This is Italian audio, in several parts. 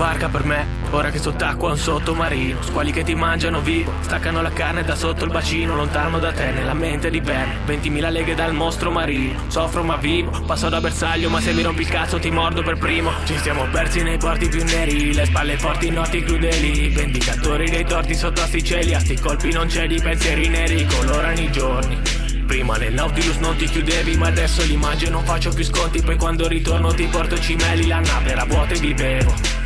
Barca per me, ora che sott'acqua un sottomarino. Squali che ti mangiano vivo, staccano la carne da sotto il bacino, lontano da te, nella mente di Ben. 20.000 leghe dal mostro marino, soffro ma vivo, passo da bersaglio, ma se mi rompi il cazzo ti mordo per primo. Ci siamo persi nei porti più neri, le spalle forti, notti crudeli. Vendicatori dei torti sotto a Sicilia, sti colpi non c'è di pensieri neri, colorano i giorni. Prima nel Nautilus non ti chiudevi ma adesso li mangio e non faccio più sconti Poi quando ritorno ti porto cimeli, la nave era vuota e vivevo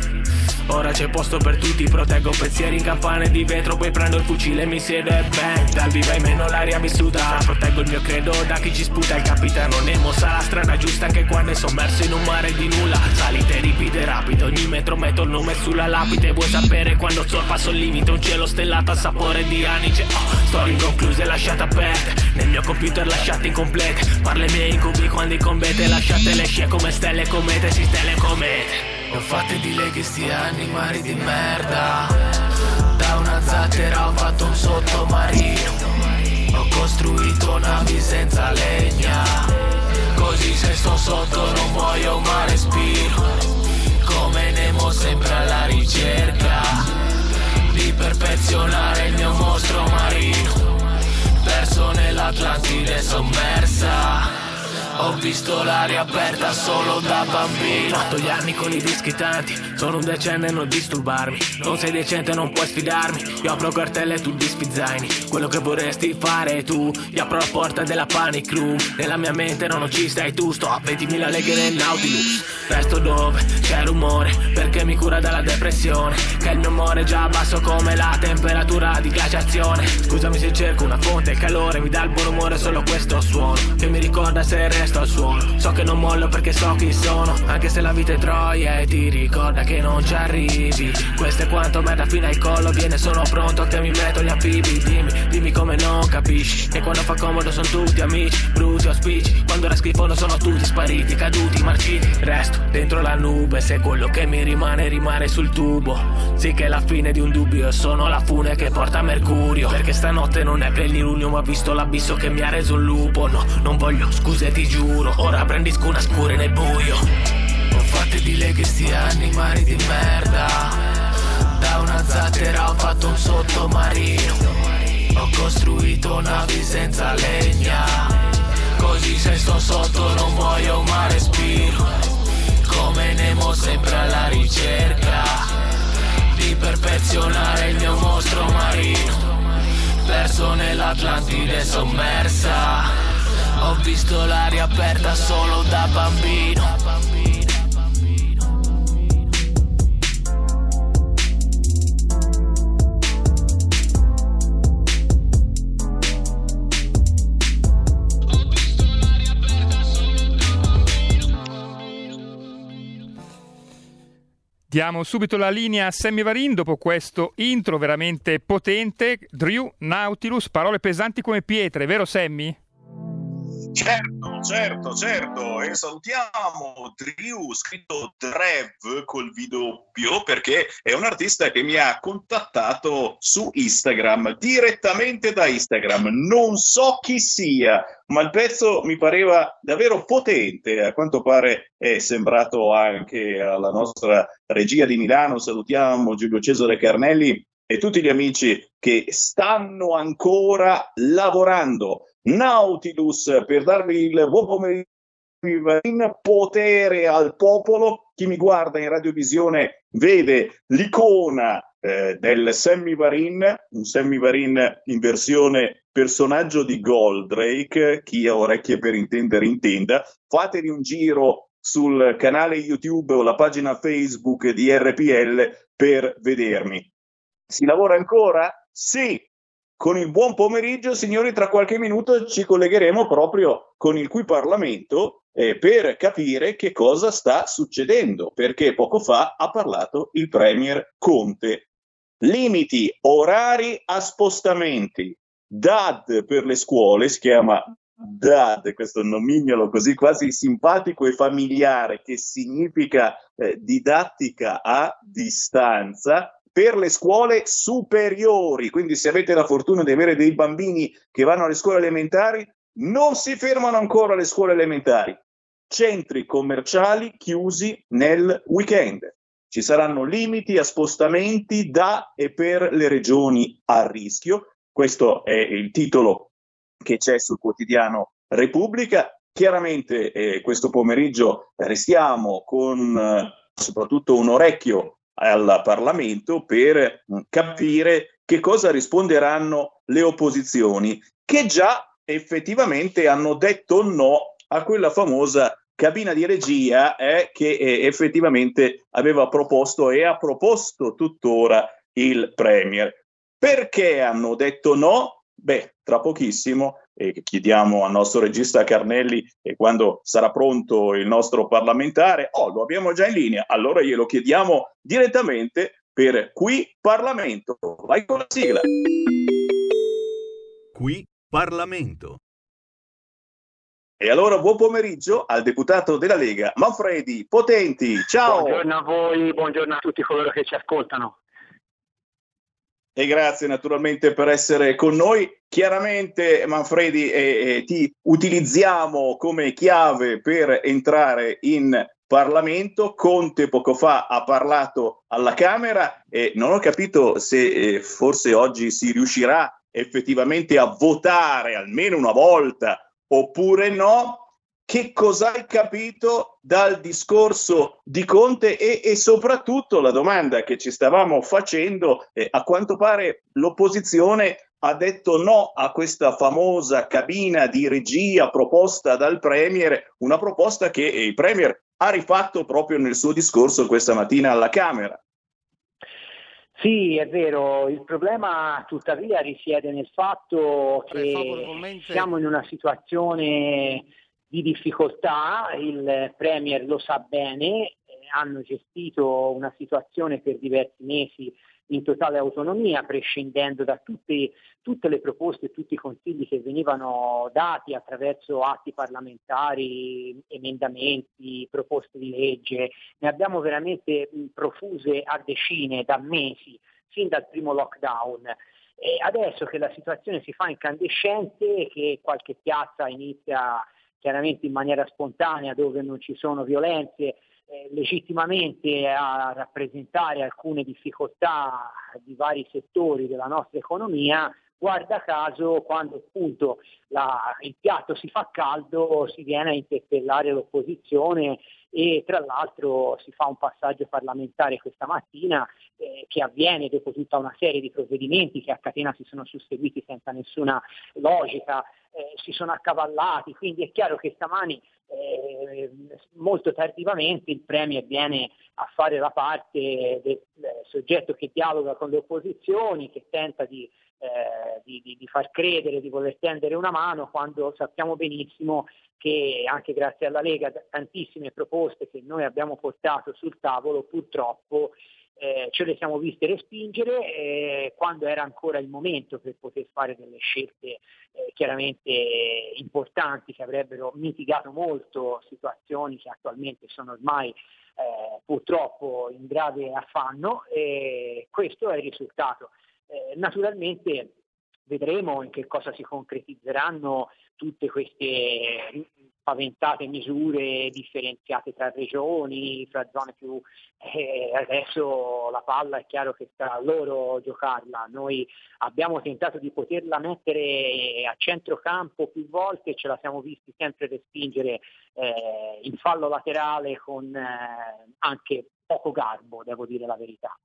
Ora c'è posto per tutti, proteggo pensieri in campane di vetro Poi prendo il fucile e mi siedo e bang. Dal viva in meno l'aria vissuta. Proteggo il mio credo da chi ci sputa Il capitano Nemo. Sa la strada giusta Anche quando è sommerso in un mare di nulla Salite ripide rapido, ogni metro metto il nome sulla lapide. Vuoi sapere quando sorpasso il limite Un cielo stellato a sapore di anice oh, Storie inconcluse lasciate aperte. Nel mio computer lasciate incomplete. Parle miei incubi quando incombete Lasciate le scie come stelle comete Si stelle comete ho fatte di leghe sti animali di merda. Da una zattera ho fatto un sottomarino Ho costruito navi senza legna. Così se sto sotto non muoio ma respiro. Come Nemo sempre alla ricerca Di perfezionare il mio mostro marino. Perso nell'Atlantide sommersa ho visto l'aria aperta solo da bambino. Ho fatto gli anni con i dischi tanti Sono un decenne e non disturbarmi. Non sei decente non puoi sfidarmi. Io apro cartelle e tu dispi zaini Quello che vorresti fare tu Io apro la porta della panic room. Nella mia mente non ci stai tu. Sto a 20.000 leghe nel Nautilus. Resto dove c'è rumore Perché mi cura dalla depressione. Che il mio umore è già basso come la temperatura di glaciazione. Scusami se cerco una fonte Il calore mi dà il buon umore Solo questo suono. Che mi ricorda se resto al suono So che non mollo perché so chi sono Anche se la vita è troia e ti ricorda che non ci arrivi. Questo è quanto merda fino al collo Viene sono pronto che mi metto gli amfibi. Dimmi, dimmi come non capisci. E quando fa comodo sono tutti amici Brutti auspici Quando ora scrivono sono tutti spariti Caduti, marciti. Resto dentro la nube Se quello che mi rimane rimane sul tubo. Sì che è la fine di un dubbio Sono la fune che porta Mercurio. Perché stanotte non è plenilunio Ma visto l'abisso che mi ha reso un lupo. No, non voglio scuse ti giuro Ora brandisco una scure nel buio Fatto di lei che sti animali di merda. Da una zattera ho fatto un sottomarino. Ho costruito navi senza legna. Così se sto sotto non muoio ma respiro Come Nemo sempre alla ricerca Di perfezionare il mio mostro marino. Perso nell'Atlantide sommersa. Ho visto l'aria aperta solo da bambino. Diamo subito la linea a Sammy Varin dopo questo intro veramente potente. Drew Nautilus, parole pesanti come pietre, vero Sammy? Certo, certo, certo. E salutiamo Drew, scritto Drev col V doppio, perché è un artista che mi ha contattato su Instagram, direttamente da Instagram. Non so chi sia, ma il pezzo mi pareva davvero potente. A quanto pare è sembrato anche alla nostra regia di Milano. Salutiamo Giulio Cesare Carnelli e tutti gli amici che stanno ancora lavorando Nautilus per darvi il buon pomeriggio in potere al popolo. Chi mi guarda in radiovisione vede l'icona eh, del Sammy Varin, un Sammy Varin in versione personaggio di Goldrake. Chi ha orecchie per intendere intenda. Fatevi un giro sul canale YouTube o la pagina Facebook di RPL per vedermi. Si lavora ancora? Sì, con il buon pomeriggio, signori, tra qualche minuto ci collegheremo proprio con il cui Parlamento eh, per capire che cosa sta succedendo, perché poco fa ha parlato il Premier Conte. Limiti orari a spostamenti. DAD per le scuole, si chiama DAD, questo nomignolo così quasi simpatico e familiare che significa eh, didattica a distanza per le scuole superiori. Quindi se avete la fortuna di avere dei bambini che vanno alle scuole elementari, non si fermano ancora le scuole elementari. Centri commerciali chiusi nel weekend. Ci saranno limiti a spostamenti da e per le regioni a rischio. Questo è il titolo che c'è sul quotidiano Repubblica. Chiaramente eh, questo pomeriggio restiamo con eh, soprattutto un orecchio al Parlamento per mm, capire che cosa risponderanno le opposizioni che già effettivamente hanno detto no a quella famosa cabina di regia eh, che eh, effettivamente aveva proposto e ha proposto tuttora il Premier. Perché hanno detto no? Beh, tra pochissimo e chiediamo al nostro regista Carnelli e quando sarà pronto il nostro parlamentare, oh, lo abbiamo già in linea, allora glielo chiediamo direttamente per Qui Parlamento. Vai con la sigla. Qui Parlamento. E allora buon pomeriggio al deputato della Lega, Manfredi Potenti. Ciao. Buongiorno a voi, buongiorno a tutti coloro che ci ascoltano e grazie naturalmente per essere con noi. Chiaramente, Manfredi, eh, eh, ti utilizziamo come chiave per entrare in Parlamento. Conte poco fa ha parlato alla Camera e non ho capito se eh, forse oggi si riuscirà effettivamente a votare almeno una volta oppure no che cosa hai capito dal discorso di Conte e, e soprattutto la domanda che ci stavamo facendo, eh, a quanto pare l'opposizione ha detto no a questa famosa cabina di regia proposta dal Premier, una proposta che il Premier ha rifatto proprio nel suo discorso questa mattina alla Camera. Sì, è vero, il problema tuttavia risiede nel fatto che siamo in una situazione di difficoltà, il Premier lo sa bene, eh, hanno gestito una situazione per diversi mesi in totale autonomia, prescindendo da tutti, tutte le proposte e tutti i consigli che venivano dati attraverso atti parlamentari, emendamenti, proposte di legge. Ne abbiamo veramente profuse a decine da mesi, fin dal primo lockdown. E adesso che la situazione si fa incandescente, che qualche piazza inizia chiaramente in maniera spontanea dove non ci sono violenze, eh, legittimamente a rappresentare alcune difficoltà di vari settori della nostra economia, guarda caso quando appunto la, il piatto si fa caldo si viene a interpellare l'opposizione e tra l'altro si fa un passaggio parlamentare questa mattina eh, che avviene dopo tutta una serie di provvedimenti che a catena si sono susseguiti senza nessuna logica, eh, si sono accavallati, quindi è chiaro che stamani eh, molto tardivamente il Premier viene a fare la parte del, del soggetto che dialoga con le opposizioni, che tenta di, eh, di, di, di, far credere, di voler tendere una mano, quando sappiamo benissimo che anche grazie alla Lega tantissime proposte che noi abbiamo portato sul tavolo purtroppo eh, ce le siamo viste respingere eh, quando era ancora il momento per poter fare delle scelte eh, chiaramente importanti che avrebbero mitigato molto situazioni che attualmente sono ormai eh, purtroppo in grave affanno e questo è il risultato. Eh, naturalmente vedremo in che cosa si concretizzeranno tutte queste paventate misure differenziate tra regioni, tra zone più... Eh, adesso la palla è chiaro che sta a loro giocarla. Noi abbiamo tentato di poterla mettere a centrocampo più volte ce la siamo visti sempre respingere eh, in fallo laterale con eh, anche poco garbo, devo dire la verità.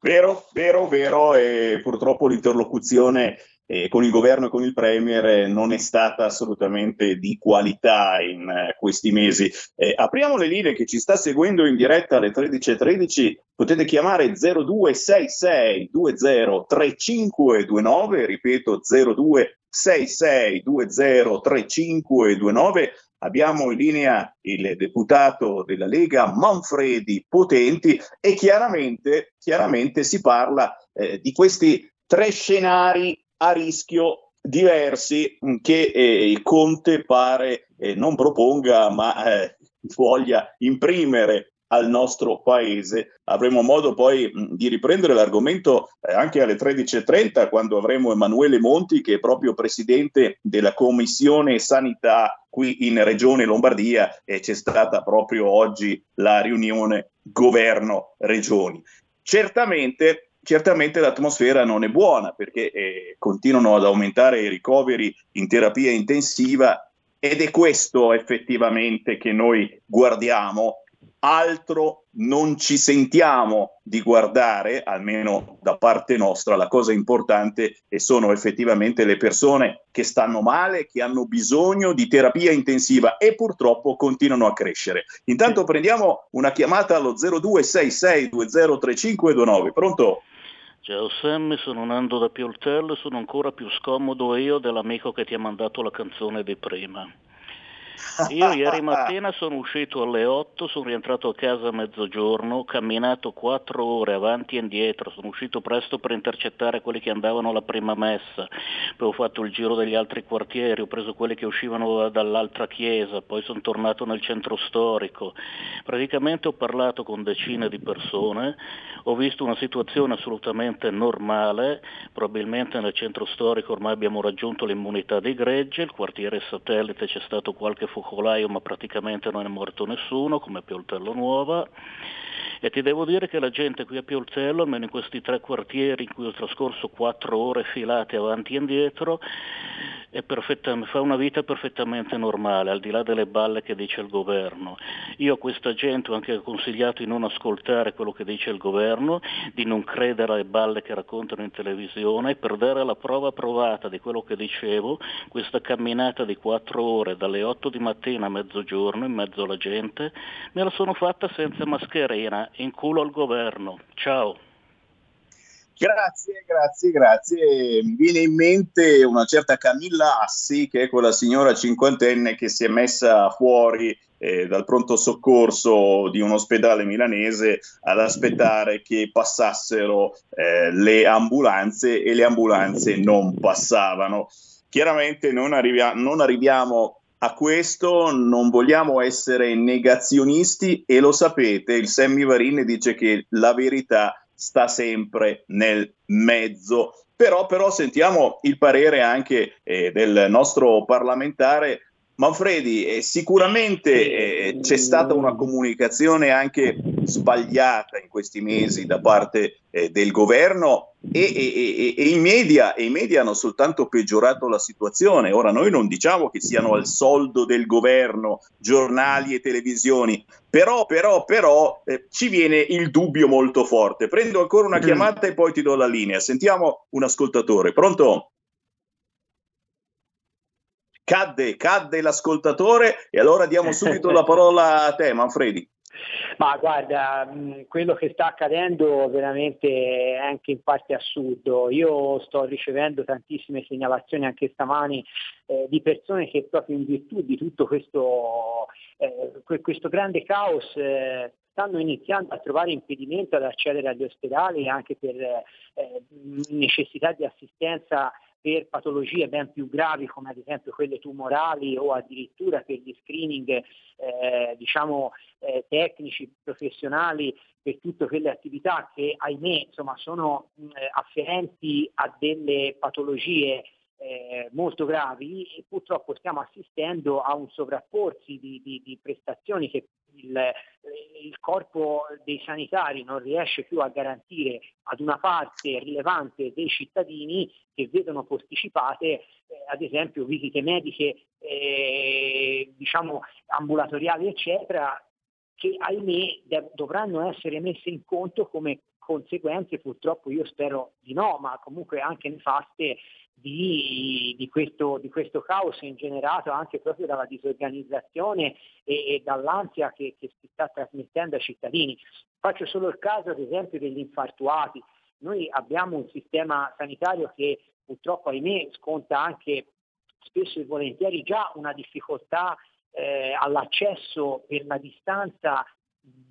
Vero, vero, vero, e purtroppo l'interlocuzione eh, con il governo e con il Premier eh, non è stata assolutamente di qualità in eh, questi mesi. Eh, apriamo le linee che ci sta seguendo in diretta alle 13.13, potete chiamare 0266 203529, ripeto 0266 203529 abbiamo in linea il deputato della Lega Manfredi Potenti e chiaramente, chiaramente si parla eh, di questi tre scenari a rischio diversi che eh, Conte pare eh, non proponga ma eh, voglia imprimere al nostro paese. Avremo modo poi mh, di riprendere l'argomento eh, anche alle 13.30 quando avremo Emanuele Monti che è proprio presidente della Commissione Sanità qui in Regione Lombardia e c'è stata proprio oggi la riunione governo-regioni. Certamente certamente l'atmosfera non è buona perché eh, continuano ad aumentare i ricoveri in terapia intensiva ed è questo effettivamente che noi guardiamo altro non ci sentiamo di guardare, almeno da parte nostra, la cosa importante e sono effettivamente le persone che stanno male, che hanno bisogno di terapia intensiva e purtroppo continuano a crescere. Intanto prendiamo una chiamata allo 0266203529. Pronto? Ciao Sammy, sono Nando da Pioltello e sono ancora più scomodo io dell'amico che ti ha mandato la canzone di prima. Io ieri mattina sono uscito alle 8, sono rientrato a casa a mezzogiorno, ho camminato 4 ore avanti e indietro, sono uscito presto per intercettare quelli che andavano alla prima messa, poi ho fatto il giro degli altri quartieri, ho preso quelli che uscivano dall'altra chiesa, poi sono tornato nel centro storico. Praticamente ho parlato con decine di persone, ho visto una situazione assolutamente normale, probabilmente nel centro storico ormai abbiamo raggiunto l'immunità di gregge, il quartiere satellite c'è stato qualche focolaio ma praticamente non è morto nessuno come Pioltello Nuova. E ti devo dire che la gente qui a Pioltello, almeno in questi tre quartieri in cui ho trascorso quattro ore filate avanti e indietro, fa una vita perfettamente normale, al di là delle balle che dice il governo. Io a questa gente ho anche consigliato di non ascoltare quello che dice il governo, di non credere alle balle che raccontano in televisione, per dare la prova provata di quello che dicevo, questa camminata di quattro ore dalle 8 di mattina a mezzogiorno in mezzo alla gente, me la sono fatta senza mascherina, in culo al governo. Ciao. Grazie, grazie, grazie. Mi viene in mente una certa Camilla Assi, che è quella signora cinquantenne che si è messa fuori eh, dal pronto soccorso di un ospedale milanese ad aspettare che passassero eh, le ambulanze e le ambulanze non passavano. Chiaramente non, arrivia- non arriviamo a questo, non vogliamo essere negazionisti e lo sapete, il Sammy Varin dice che la verità sta sempre nel mezzo. Però, però sentiamo il parere anche eh, del nostro parlamentare Manfredi, eh, sicuramente eh, c'è stata una comunicazione anche sbagliata in questi mesi da parte eh, del governo e, e, e, i media, e, i media, hanno soltanto peggiorato la situazione. Ora noi non diciamo che siano al soldo del governo giornali e televisioni, però, però, però eh, ci viene il dubbio molto forte. Prendo ancora una mm. chiamata e poi ti do la linea. Sentiamo un ascoltatore. Pronto? Cadde, cadde l'ascoltatore e allora diamo subito la parola a te, Manfredi. Ma guarda, quello che sta accadendo veramente è anche in parte assurdo. Io sto ricevendo tantissime segnalazioni anche stamani eh, di persone che proprio in virtù di tutto questo, eh, questo grande caos eh, stanno iniziando a trovare impedimento ad accedere agli ospedali anche per eh, necessità di assistenza per patologie ben più gravi come ad esempio quelle tumorali o addirittura per gli screening eh, diciamo, eh, tecnici, professionali, per tutte quelle attività che ahimè insomma, sono mh, afferenti a delle patologie eh, molto gravi e purtroppo stiamo assistendo a un sovrapporsi di, di, di prestazioni che il, il, corpo dei sanitari non riesce più a garantire ad una parte rilevante dei cittadini che vedono posticipate eh, ad esempio visite mediche eh, diciamo ambulatoriali eccetera che ahimè de- dovranno essere messe in conto come conseguenze, purtroppo io spero di no, ma comunque anche nefaste di, di, questo, di, questo, caos ingenerato anche proprio dalla disorganizzazione e, e dall'ansia che, che, si sta trasmettendo ai cittadini. Faccio solo il caso ad esempio degli infartuati. Noi abbiamo un sistema sanitario che purtroppo ahimè sconta anche spesso e volentieri già una difficoltà eh, all'accesso per la distanza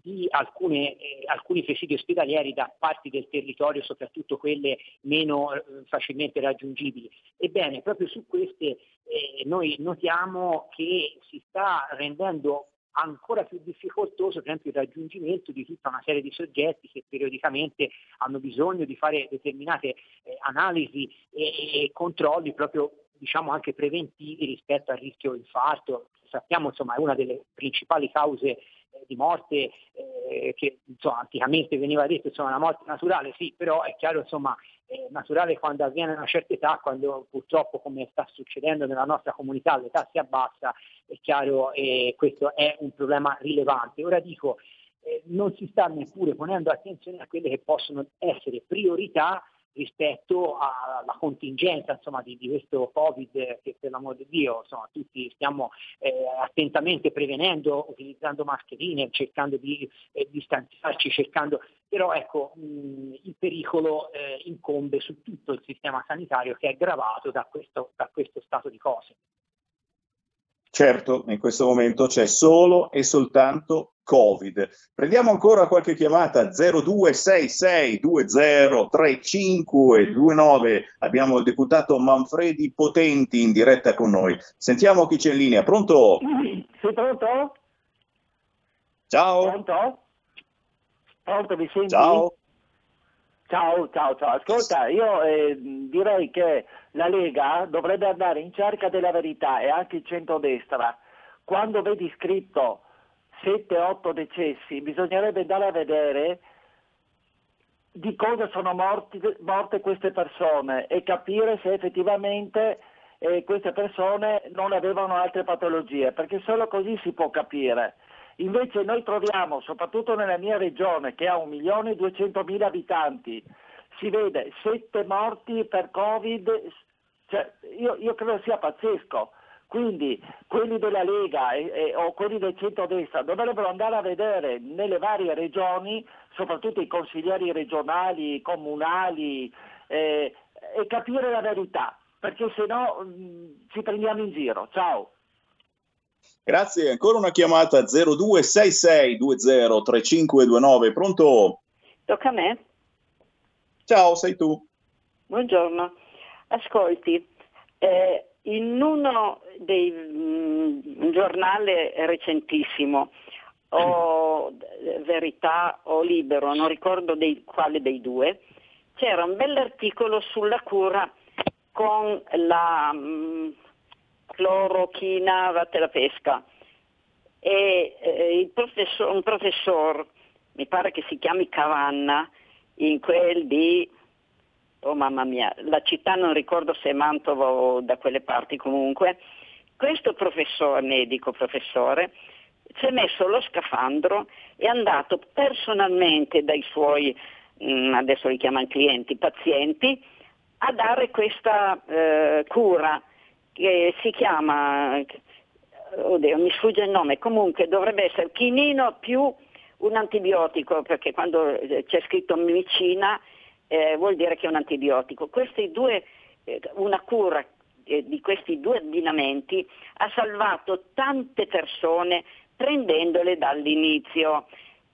di alcune, eh, alcuni presidi ospedalieri da parti del territorio, soprattutto quelle meno eh, facilmente raggiungibili. Ebbene, proprio su queste eh, noi notiamo che si sta rendendo ancora più difficoltoso per esempio il raggiungimento di tutta una serie di soggetti che periodicamente hanno bisogno di fare determinate eh, analisi e, e controlli proprio diciamo anche preventivi rispetto al rischio infarto. Sappiamo insomma è una delle principali cause di morte eh, che insomma, anticamente veniva detto insomma una morte naturale, sì, però è chiaro insomma è naturale quando avviene a una certa età, quando purtroppo come sta succedendo nella nostra comunità l'età si abbassa, è chiaro e questo è un problema rilevante. Ora dico, eh, non si sta neppure ponendo attenzione a quelle che possono essere priorità rispetto alla contingenza insomma, di, di, questo Covid che per l'amor di Dio insomma, tutti stiamo eh, attentamente prevenendo, utilizzando mascherine, cercando di eh, distanziarci, cercando... però ecco, mh, il pericolo eh, incombe su tutto il sistema sanitario che è gravato da questo, da questo stato di cose. Certo, in questo momento c'è solo e soltanto Covid. Prendiamo ancora qualche chiamata 0266203529. Abbiamo il deputato Manfredi Potenti in diretta con noi. Sentiamo chi c'è in linea. Pronto? Sei pronto? Ciao. Pronto? Pronto, mi senti? Ciao. Ciao, ciao, ciao. Ascolta, io eh, direi che la Lega dovrebbe andare in cerca della verità e anche il centrodestra. Quando vedi scritto 7-8 decessi, bisognerebbe andare a vedere di cosa sono morti, morte queste persone e capire se effettivamente eh, queste persone non avevano altre patologie, perché solo così si può capire. Invece noi troviamo, soprattutto nella mia regione, che ha 1.200.000 abitanti, si vede 7 morti per Covid, cioè, io, io, credo sia pazzesco. Quindi quelli della Lega e, e, o quelli del centro-destra dovrebbero andare a vedere nelle varie regioni, soprattutto i consiglieri regionali, comunali, eh, e capire la verità, perché se no mh, ci prendiamo in giro. Ciao. Grazie, ancora una chiamata 0266203529, pronto? Tocca a me. Ciao, sei tu. Buongiorno. Ascolti, eh, in uno dei mh, mm, un giornale recentissimo, o Verità o Libero, non ricordo dei, quale dei due, c'era un bell'articolo sulla cura con la mh, mm, clorochina vatte la pesca. E eh, professor, un professor, mi pare che si chiami Cavanna, in quel di oh mamma mia, la città non ricordo se è Mantova o da quelle parti comunque, questo professore, medico professore, si è messo lo scafandro e è andato personalmente dai suoi, mm, adesso li chiamano clienti, pazienti, a dare questa eh, cura che si chiama, oddio mi sfugge il nome, comunque dovrebbe essere chinino più un antibiotico, perché quando c'è scritto medicina eh, vuol dire che è un antibiotico. Due, eh, una cura eh, di questi due abbinamenti ha salvato tante persone prendendole dall'inizio.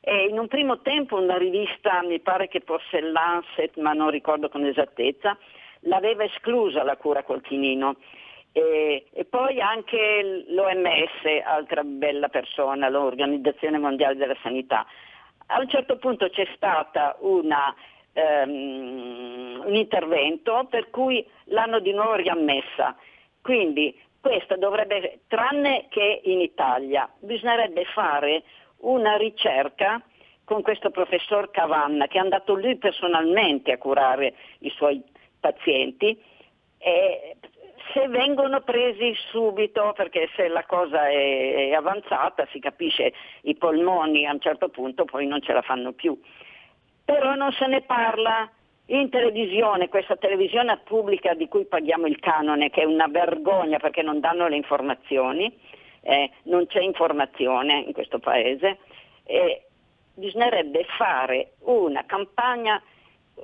In un primo tempo una rivista, mi pare che fosse Lancet, ma non ricordo con esattezza, l'aveva esclusa la cura col chinino. E, e, poi anche l'OMS, altra bella persona, l'Organizzazione Mondiale della Sanità. A un certo punto c'è stata una ehm, un intervento per cui l'hanno di nuovo riammessa. Quindi questa dovrebbe, tranne che in Italia, bisognerebbe fare una ricerca con questo professor Cavanna che è andato lui personalmente a curare i suoi pazienti e se vengono presi subito, perché se la cosa è, è avanzata si capisce i polmoni a un certo punto poi non ce la fanno più. Però non se ne parla. In televisione, questa televisione pubblica di cui paghiamo il canone, che è una vergogna perché non danno le informazioni, eh, non c'è informazione in questo paese, eh, bisognerebbe fare una campagna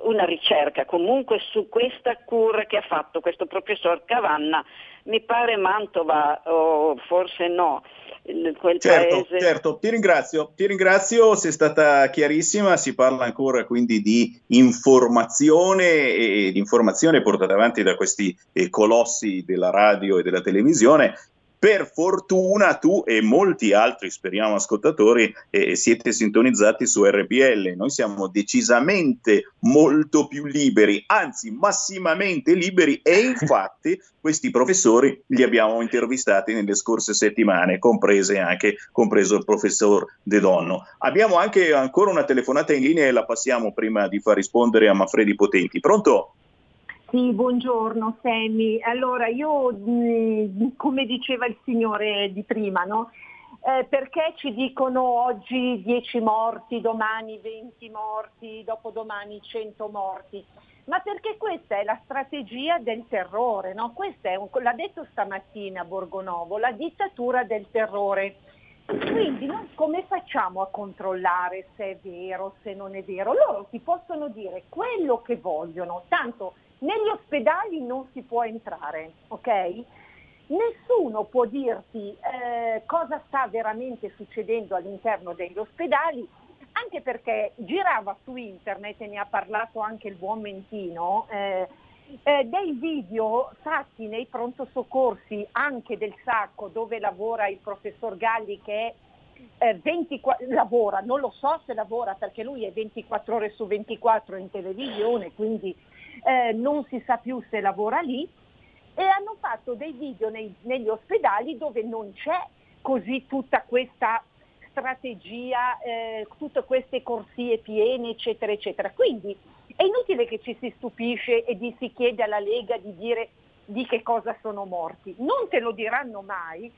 una ricerca comunque su questa cura che ha fatto questo professor Cavanna, mi pare Mantova o forse no, quel certo, paese. Certo, ti ringrazio, ti ringrazio, sei stata chiarissima, si parla ancora quindi di informazione e di informazione portata avanti da questi eh, colossi della radio e della televisione per fortuna tu e molti altri, speriamo ascoltatori, eh, siete sintonizzati su RPL. Noi siamo decisamente molto più liberi, anzi massimamente liberi e infatti questi professori li abbiamo intervistati nelle scorse settimane, comprese anche, compreso il professor De Donno. Abbiamo anche ancora una telefonata in linea e la passiamo prima di far rispondere a Manfredi Potenti. Pronto? Sì, buongiorno Sammy. Allora, io mh, come diceva il signore di prima, no? Eh, perché ci dicono oggi 10 morti, domani 20 morti, dopodomani 100 morti? Ma perché questa è la strategia del terrore, no? Un, l'ha detto stamattina Borgonovo, la dittatura del terrore. Quindi noi come facciamo a controllare se è vero, se non è vero? Loro ti possono dire quello che vogliono, tanto negli ospedali non si può entrare, ok? Nessuno può dirti eh, cosa sta veramente succedendo all'interno degli ospedali, anche perché girava su internet, e ne ha parlato anche il buon Mentino, eh, eh, dei video fatti nei pronto soccorsi anche del Sacco dove lavora il professor Galli che è 24, eh, lavora, non lo so se lavora perché lui è 24 ore su 24 in televisione, quindi eh, non si sa più se lavora lì e hanno fatto dei video nei, negli ospedali dove non c'è così tutta questa strategia, eh, tutte queste corsie piene, eccetera, eccetera. Quindi è inutile che ci si stupisce e di, si chiede alla Lega di dire di che cosa sono morti. Non te lo diranno mai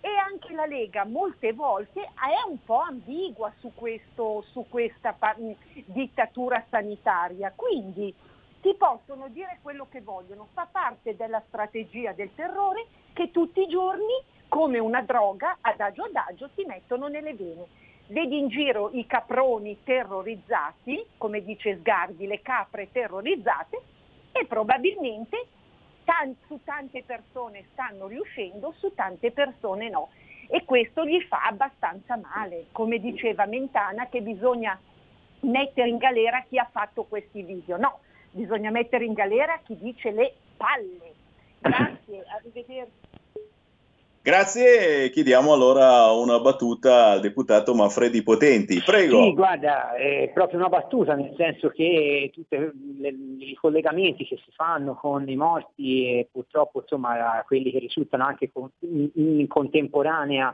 e anche la Lega molte volte è un po' ambigua su, questo, su questa dittatura sanitaria. Quindi ti possono dire quello che vogliono, fa parte della strategia del terrore che tutti i giorni, come una droga, adagio adagio, ti mettono nelle vene. Vedi in giro i caproni terrorizzati, come dice Sgardi, le capre terrorizzate, e probabilmente tan- su tante persone stanno riuscendo, su tante persone no. E questo gli fa abbastanza male, come diceva Mentana, che bisogna mettere in galera chi ha fatto questi video. No, bisogna mettere in galera chi dice le palle. Grazie, arrivederci. Grazie, chiediamo allora una battuta al deputato Manfredi Potenti. Prego. Sì, guarda, è proprio una battuta, nel senso che tutti i collegamenti che si fanno con i morti e purtroppo insomma quelli che risultano anche in, in contemporanea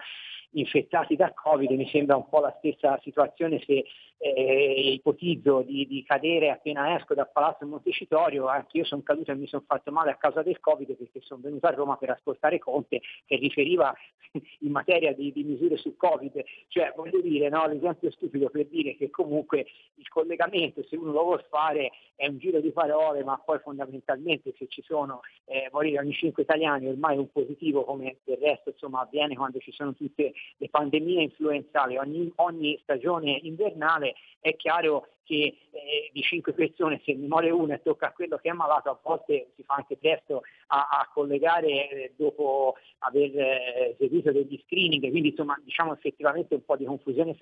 infettati da Covid, mi sembra un po' la stessa situazione se eh, ipotizzo di, di, cadere appena esco dal Palazzo Montecitorio, anche io sono caduto e mi sono fatto male a causa del Covid perché sono venuto a Roma per ascoltare Conte che riferiva in materia di, di misure su Covid, cioè voglio dire, no, l'esempio stupido per dire che comunque il collegamento se uno lo vuole fare è un giro di parole, ma poi fondamentalmente se ci sono eh, morire ogni 5 italiani ormai un positivo come del resto insomma avviene quando ci sono tutte le pandemie influenzali, ogni, ogni stagione invernale è chiaro che eh, di cinque persone se ne muore una e tocca a quello che è malato a volte si fa anche presto a, a collegare eh, dopo aver eh, eseguito degli screening, quindi insomma diciamo effettivamente un po' di confusione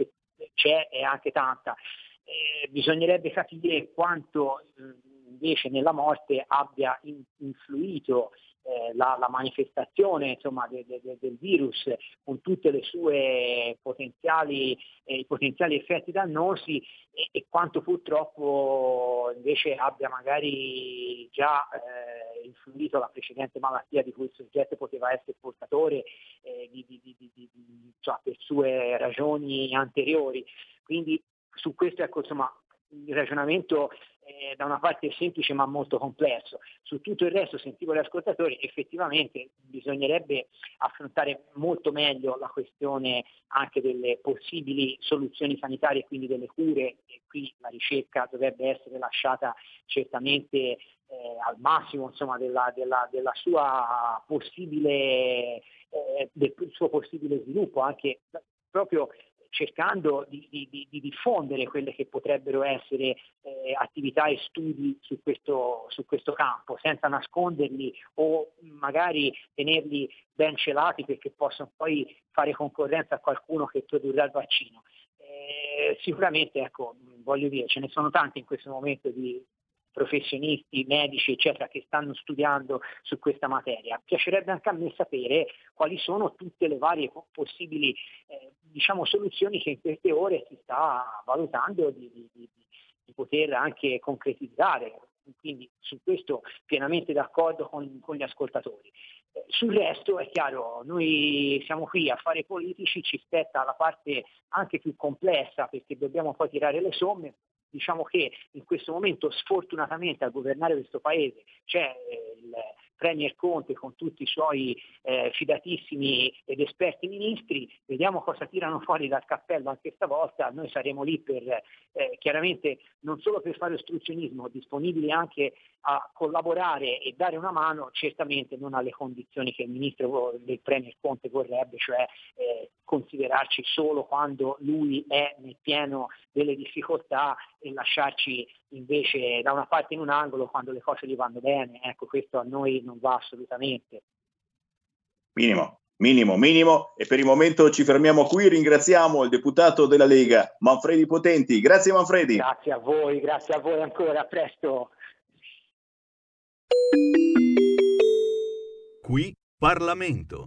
c'è e anche tanta. Eh, bisognerebbe capire quanto invece nella morte abbia in, influito eh, la, la, manifestazione insomma, de, de, de, del virus con tutti i potenziali, eh, potenziali effetti dannosi e, e, quanto purtroppo invece abbia magari già eh, influito la precedente malattia di cui il soggetto poteva essere portatore eh, di, di, di, cioè, per sue ragioni anteriori. Quindi su questo ecco, insomma, il ragionamento da una parte è semplice ma molto complesso. Su tutto il resto, sentivo gli ascoltatori, effettivamente bisognerebbe affrontare molto meglio la questione anche delle possibili soluzioni sanitarie, quindi delle cure, e qui la ricerca dovrebbe essere lasciata certamente eh, al massimo insomma, della, della, della sua possibile, eh, del suo possibile sviluppo, anche proprio cercando di, di, di, diffondere quelle che potrebbero essere eh, attività e studi su questo, su questo, campo, senza nasconderli o magari tenerli ben celati perché possono poi fare concorrenza a qualcuno che produrrà il vaccino. Eh, sicuramente, ecco, voglio dire, ce ne sono tanti in questo momento di professionisti, medici, eccetera, che stanno studiando su questa materia. Piacerebbe anche a me sapere quali sono tutte le varie possibili eh, diciamo, soluzioni che in queste ore si sta valutando di, di, di, di poter anche concretizzare. Quindi su questo pienamente d'accordo con, con gli ascoltatori. Eh, sul resto è chiaro, noi siamo qui a fare politici, ci spetta la parte anche più complessa perché dobbiamo poi tirare le somme, diciamo che in questo momento sfortunatamente a governare questo paese c'è eh, il Premier Conte con tutti i suoi eh, fidatissimi ed esperti ministri, vediamo cosa tirano fuori dal cappello anche stavolta, noi saremo lì per eh, chiaramente non solo per fare ostruzionismo, disponibili anche a collaborare e dare una mano, certamente non alle condizioni che il ministro del Premier Conte vorrebbe, cioè eh, considerarci solo quando lui è nel pieno delle difficoltà e lasciarci invece da una parte in un angolo quando le cose gli vanno bene. Ecco, questo a noi non va assolutamente. Minimo, minimo, minimo. E per il momento ci fermiamo qui. Ringraziamo il deputato della Lega, Manfredi Potenti. Grazie Manfredi. Grazie a voi, grazie a voi ancora. A presto. Qui Parlamento.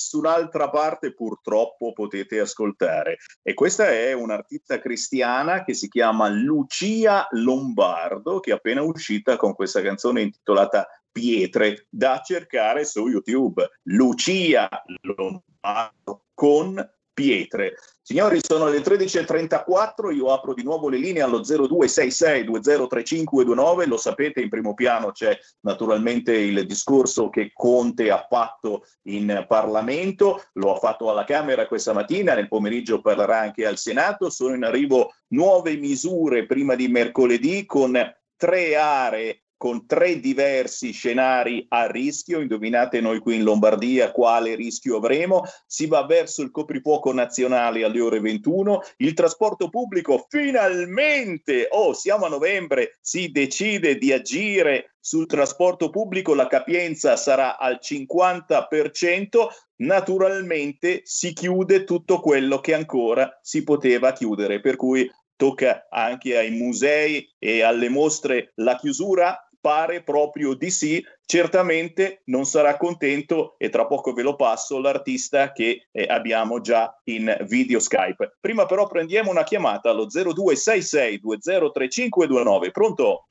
Nessun'altra parte purtroppo potete ascoltare. E questa è un'artista cristiana che si chiama Lucia Lombardo, che è appena uscita con questa canzone intitolata Pietre, da cercare su YouTube. Lucia Lombardo con pietre. Signori, sono le 13.34, io apro di nuovo le linee allo 0266203529, lo sapete, in primo piano c'è naturalmente il discorso che Conte ha fatto in Parlamento, lo ha fatto alla Camera questa mattina, nel pomeriggio parlerà anche al Senato, sono in arrivo nuove misure prima di mercoledì con tre aree con tre diversi scenari a rischio. Indovinate noi qui in Lombardia quale rischio avremo. Si va verso il coprifuoco nazionale alle ore 21. Il trasporto pubblico finalmente, oh, siamo a novembre, si decide di agire sul trasporto pubblico. La capienza sarà al 50%. Naturalmente si chiude tutto quello che ancora si poteva chiudere, per cui tocca anche ai musei e alle mostre la chiusura pare proprio di sì. Certamente non sarà contento, e tra poco ve lo passo, l'artista che eh, abbiamo già in video Skype. Prima però prendiamo una chiamata allo 0266203529. Pronto?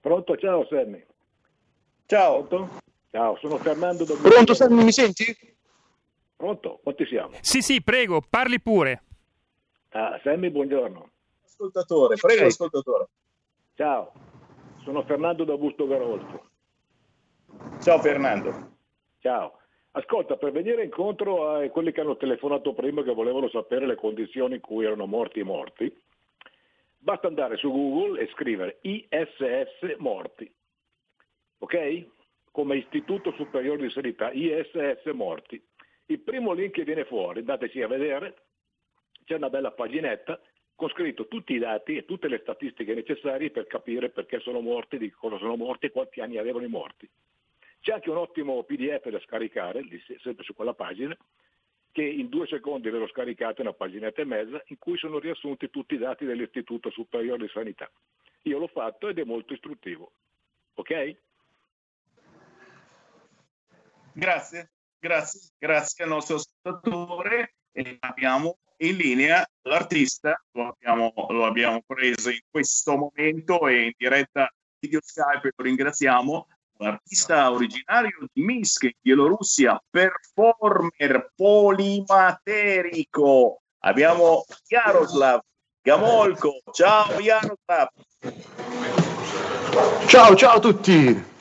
Pronto, ciao Sammy. Ciao. Pronto? Ciao, sono Fernando da Pronto Sammy, mi senti? Pronto, quanti siamo? Sì, sì, prego, parli pure. Ah, Sammy, buongiorno. Ascoltatore, prego, ascoltatore. Ciao, sono Fernando da Busto Garolfo. Ciao Fernando. Ciao. Ascolta, per venire incontro a quelli che hanno telefonato prima che volevano sapere le condizioni in cui erano morti i morti, basta andare su Google e scrivere ISS morti. Ok? Come Istituto Superiore di Sanità, ISS morti. Il primo link che viene fuori, andateci a vedere, c'è una bella paginetta con scritto tutti i dati e tutte le statistiche necessarie per capire perché sono morti, di cosa sono morti e quanti anni avevano i morti. C'è anche un ottimo PDF da scaricare, sempre su quella pagina, che in due secondi ve lo scaricate, una paginetta e mezza, in cui sono riassunti tutti i dati dell'Istituto Superiore di Sanità. Io l'ho fatto ed è molto istruttivo. Ok? Grazie, grazie, grazie al nostro ascoltatore. E abbiamo in linea l'artista, lo abbiamo, lo abbiamo preso in questo momento e in diretta video Skype, lo ringraziamo. L'artista originario di Minsk, in Bielorussia, performer polimaterico. Abbiamo Jaroslav Gamolko. Ciao Jaroslav. Ciao, ciao a tutti.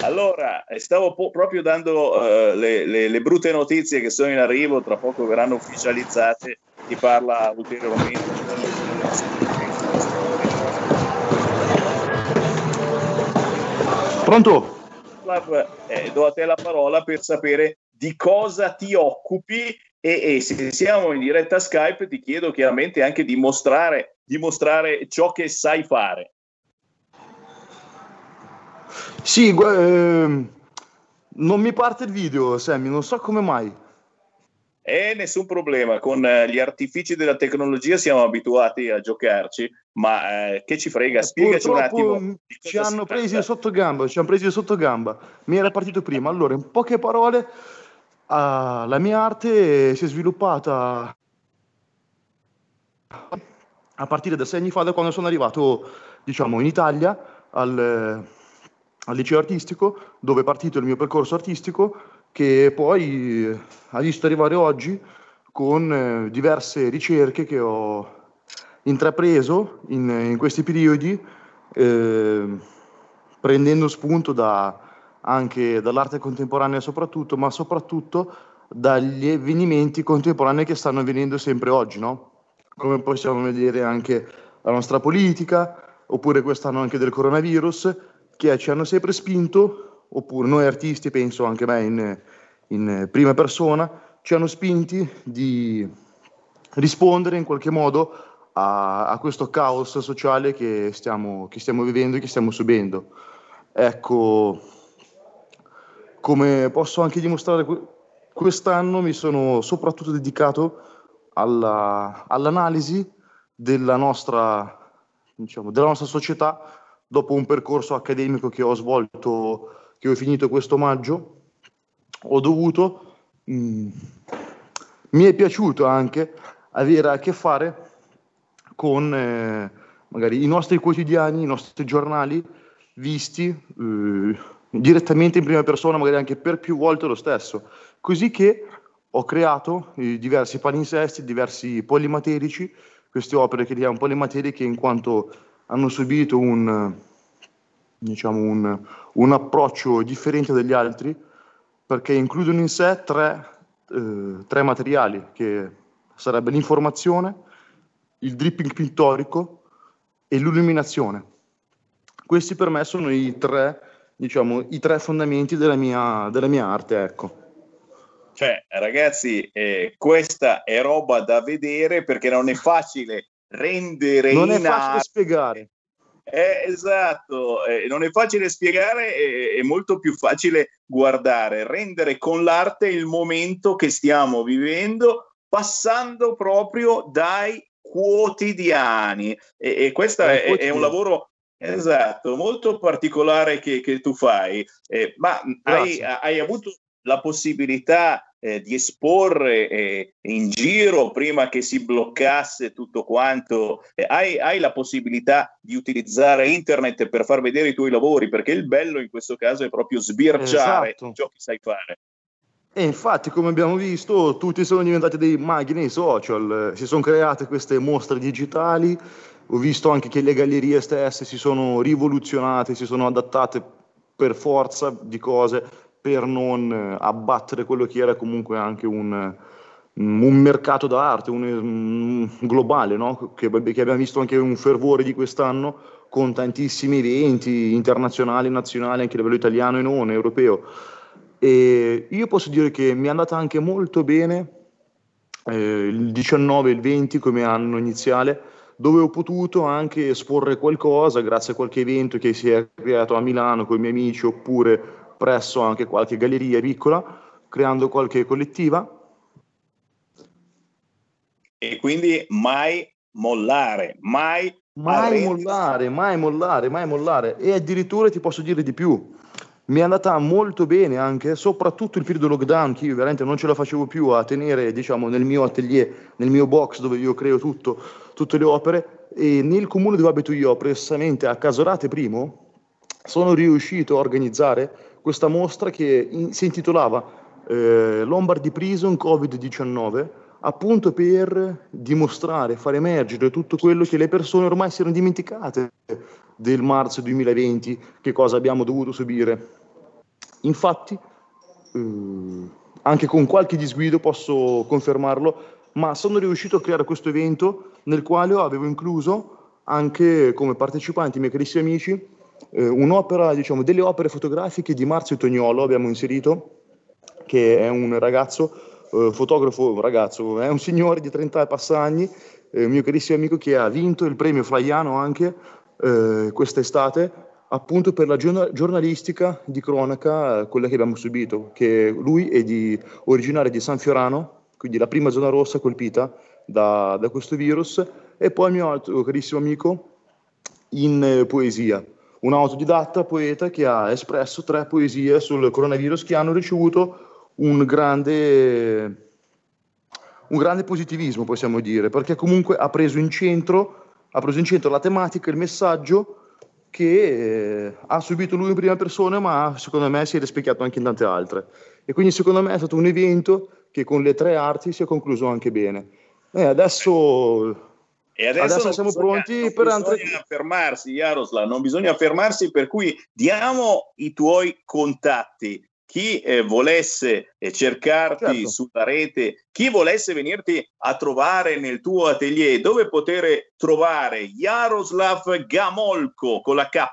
Allora, eh, stavo po- proprio dando eh, le, le- le brutte notizie che sono in arrivo, tra poco verranno ufficializzate, ti parla ulteriormente. Pronto? Eh, do a te la parola per sapere di cosa ti occupi e, e se siamo in diretta Skype ti chiedo chiaramente anche di mostrare, di mostrare ciò che sai fare. Sì, ehm, non mi parte il video, Sammy, non so come mai. E nessun problema, con eh, gli artifici della tecnologia siamo abituati a giocarci, ma eh, che ci frega, spiegaci un attimo. ci hanno si presi sotto gamba, ci hanno presi sotto gamba. Mi era partito prima. Allora, in poche parole, ah, la mia arte si è sviluppata a partire da sei anni fa, da quando sono arrivato, diciamo, in Italia al, al liceo artistico, dove è partito il mio percorso artistico, che poi eh, ha visto arrivare oggi con eh, diverse ricerche che ho intrapreso in, in questi periodi, eh, prendendo spunto da, anche dall'arte contemporanea soprattutto, ma soprattutto dagli avvenimenti contemporanei che stanno avvenendo sempre oggi, no? Come possiamo vedere anche la nostra politica, oppure quest'anno anche del coronavirus, che ci hanno sempre spinto, oppure noi artisti, penso anche me in, in prima persona, ci hanno spinti di rispondere in qualche modo a, a questo caos sociale che stiamo, che stiamo vivendo e che stiamo subendo. Ecco, come posso anche dimostrare, que- quest'anno mi sono soprattutto dedicato alla- all'analisi della nostra, diciamo, della nostra società dopo un percorso accademico che ho svolto, che ho finito questo maggio. Ho dovuto, mh, mi è piaciuto anche avere a che fare con eh, magari i nostri quotidiani, i nostri giornali visti eh, direttamente in prima persona, magari anche per più volte lo stesso. Così che ho creato eh, diversi palinsesti, diversi polimaterici, queste opere che chiamiamo polimateriche in quanto hanno subito un, diciamo un, un approccio differente dagli altri, perché includono in sé tre, eh, tre materiali, che sarebbe l'informazione, il dripping pittorico e l'illuminazione. Questi per me sono i tre, diciamo, i tre fondamenti della mia, della mia arte, ecco. Cioè, ragazzi, eh, questa è roba da vedere perché non è facile rendere Non è in facile arte- spiegare. Eh, esatto, eh, non è facile spiegare, è, è molto più facile guardare, rendere con l'arte il momento che stiamo vivendo, passando proprio dai quotidiani. E, e questo è, è un lavoro esatto, molto particolare che, che tu fai. Eh, ma hai, hai avuto la possibilità eh, di esporre eh, in giro prima che si bloccasse tutto quanto? Eh, hai, hai la possibilità di utilizzare internet per far vedere i tuoi lavori? Perché il bello in questo caso è proprio sbirciare Esatto. ciò che sai fare. E infatti, come abbiamo visto, tutti sono diventati dei maghi nei social, si sono create queste mostre digitali, ho visto anche che le gallerie stesse si sono rivoluzionate, si sono adattate per forza di cose per non eh, abbattere quello che era comunque anche un, eh, un mercato d'arte un, un globale, no? che, che abbiamo visto anche un fervore di quest'anno con tantissimi eventi internazionali, nazionali, anche a livello italiano e non europeo. E io posso dire che mi è andata anche molto bene eh, il 19 e il 20 come anno iniziale, dove ho potuto anche esporre qualcosa grazie a qualche evento che si è creato a Milano con i miei amici oppure presso anche qualche galleria piccola, creando qualche collettiva. E quindi mai mollare, mai, Mai mollare, mai mollare, mai mollare. E addirittura ti posso dire di più. Mi è andata molto bene anche, soprattutto il periodo lockdown, che io veramente non ce la facevo più a tenere, diciamo, nel mio atelier, nel mio box dove io creo tutto, tutte le opere. E nel comune dove abito io, precisamente a Casorate Primo, sono riuscito a organizzare questa mostra che in- si intitolava eh, Lombardy Prison Covid-19, appunto per dimostrare, far emergere tutto quello che le persone ormai si erano dimenticate del marzo 2020, che cosa abbiamo dovuto subire. Infatti, eh, anche con qualche disguido posso confermarlo, ma sono riuscito a creare questo evento nel quale avevo incluso anche come partecipanti, miei carissimi amici, un'opera, diciamo, delle opere fotografiche di Marzio Tognolo abbiamo inserito, che è un ragazzo, eh, fotografo, un ragazzo, è un signore di 30 e passa anni, eh, mio carissimo amico che ha vinto il premio Flaiano anche eh, quest'estate, appunto per la giorna- giornalistica di cronaca, eh, quella che abbiamo subito, che lui è di, originario di San Fiorano, quindi la prima zona rossa colpita da, da questo virus, e poi il mio altro carissimo amico in eh, poesia, un autodidatta poeta che ha espresso tre poesie sul coronavirus che hanno ricevuto un grande, un grande positivismo, possiamo dire, perché comunque ha preso in centro, preso in centro la tematica, il messaggio che eh, ha subito lui in prima persona, ma secondo me si è rispecchiato anche in tante altre. E quindi secondo me è stato un evento che con le tre arti si è concluso anche bene. E adesso, E adesso, adesso non siamo bisogna- pronti non per altre... bisogna fermarsi, Jaroslav, non bisogna fermarsi, per cui diamo i tuoi contatti. Chi eh, volesse eh, cercarti Certo. sulla rete, chi volesse venirti a trovare nel tuo atelier, dove poter trovare Jaroslav Gamolko con la K?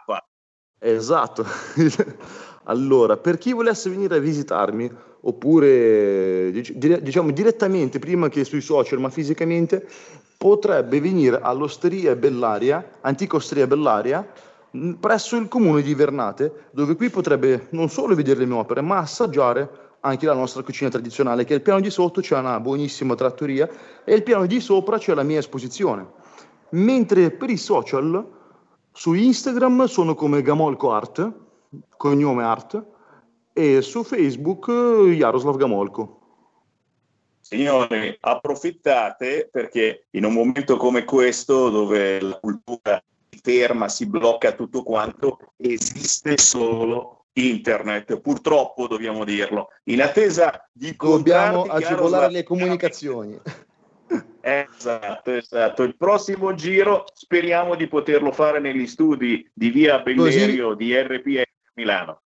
Esatto. allora, per chi volesse venire a visitarmi, oppure diciamo direttamente, prima che sui social, ma fisicamente, potrebbe venire all'Osteria Bellaria, antica Osteria Bellaria, presso il comune di Vernate, dove qui potrebbe non solo vedere le mie opere, ma assaggiare anche la nostra cucina tradizionale, che al piano di sotto c'è una buonissima trattoria e il piano di sopra c'è la mia esposizione. Mentre per i social, su Instagram sono come Gamolko Art, cognome Art, e su Facebook eh, Jaroslav Gamolko. Signori, approfittate perché in un momento come questo, dove la cultura si ferma, si blocca tutto quanto, esiste solo internet. Purtroppo dobbiamo dirlo. In attesa di Dobbiamo agevolare le comunicazioni. Esatto, esatto. Il prossimo giro speriamo di poterlo fare negli studi di via Bellerio di RPL Milano.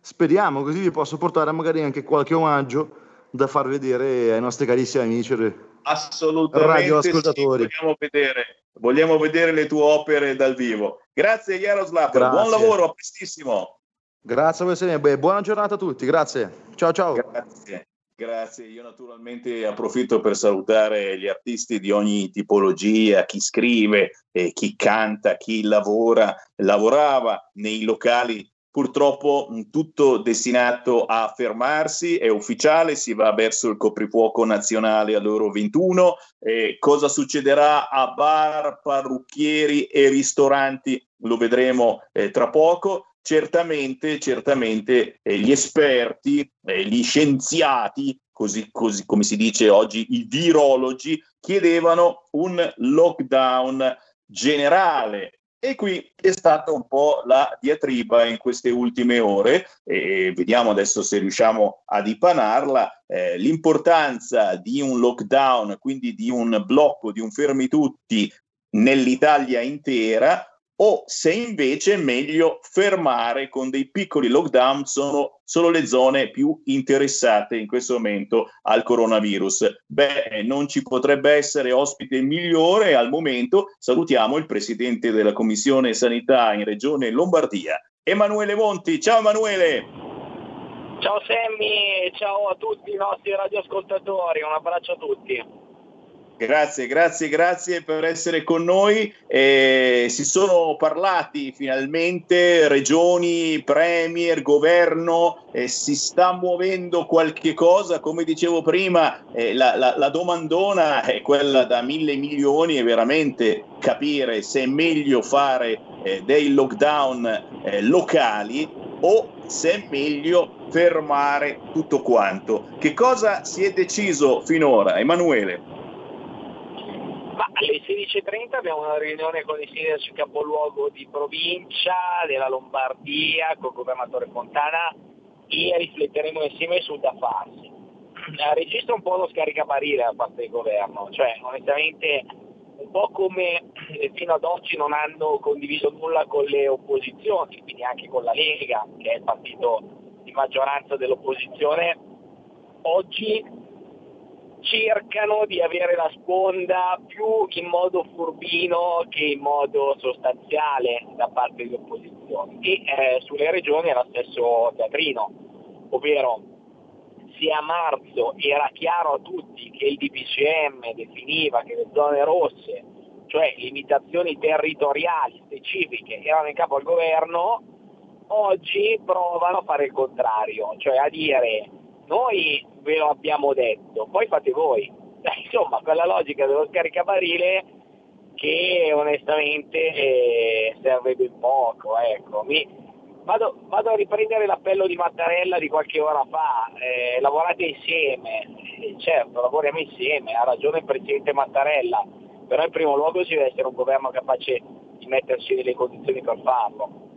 Speriamo, così vi posso portare magari anche qualche omaggio da far vedere ai nostri carissimi amici Assolutamente radioascoltatori. sì, vogliamo, vedere, vogliamo vedere le tue opere dal vivo. Grazie Jaroslav, Grazie. buon lavoro, a prestissimo. Grazie voi sempre, buona giornata a tutti, grazie. Ciao ciao. Grazie. Grazie, io naturalmente approfitto per salutare gli artisti di ogni tipologia, chi scrive, eh, chi canta, chi lavora, lavorava nei locali. Purtroppo mh, tutto destinato a fermarsi, è ufficiale, si va verso il coprifuoco nazionale alle ore 21. Eh, cosa succederà a bar, parrucchieri e ristoranti lo vedremo eh, tra poco. Certamente, certamente eh, gli esperti, eh, gli scienziati, così, così come si dice oggi, i virologi, chiedevano un lockdown generale. E qui è stata un po' la diatriba in queste ultime ore, e vediamo adesso se riusciamo a dipanarla, eh, l'importanza di un lockdown, quindi di un blocco, di un fermi tutti nell'Italia intera, o se invece è meglio fermare con dei piccoli lockdown sono solo le zone più interessate in questo momento al coronavirus. Beh, non ci potrebbe essere ospite migliore al momento. Salutiamo il presidente della Commissione Sanità in Regione Lombardia, Emanuele Monti. Ciao Emanuele! Ciao Sammy, ciao a tutti i nostri radioascoltatori, un abbraccio a tutti. Grazie, grazie, grazie per essere con noi. Eh, si sono parlati finalmente regioni, premier, governo, eh, si sta muovendo qualche cosa. Come dicevo prima, eh, la, la- la domandona è quella da mille milioni e veramente capire se è meglio fare eh, dei lockdown eh, locali o se è meglio fermare tutto quanto. Che cosa si è deciso finora, Emanuele? Alle 16.30 abbiamo una riunione con i sindaci capoluogo di provincia, della Lombardia, col governatore Fontana e rifletteremo insieme sul da farsi. Eh, Registro un po' lo scaricabarile da parte del governo, cioè onestamente un po' come eh, fino ad oggi non hanno condiviso nulla con le opposizioni, quindi anche con la Lega, che è il partito di maggioranza dell'opposizione, oggi cercano di avere la sponda più in modo furbino che in modo sostanziale da parte delle opposizioni. E eh, sulle regioni è lo stesso teatrino, ovvero se a marzo era chiaro a tutti che il DPCM definiva che le zone rosse, cioè limitazioni territoriali specifiche, erano in capo al governo, oggi provano a fare il contrario, cioè a dire noi ve lo abbiamo detto, poi fate voi. Insomma, quella logica dello scaricabarile che onestamente eh, serve ben poco. Ecco. Mi- vado, vado a riprendere l'appello di Mattarella di qualche ora fa, eh, lavorate insieme, Eh, certo, lavoriamo insieme, ha ragione il Presidente Mattarella, però in primo luogo ci deve essere un governo capace di mettersi nelle condizioni per farlo.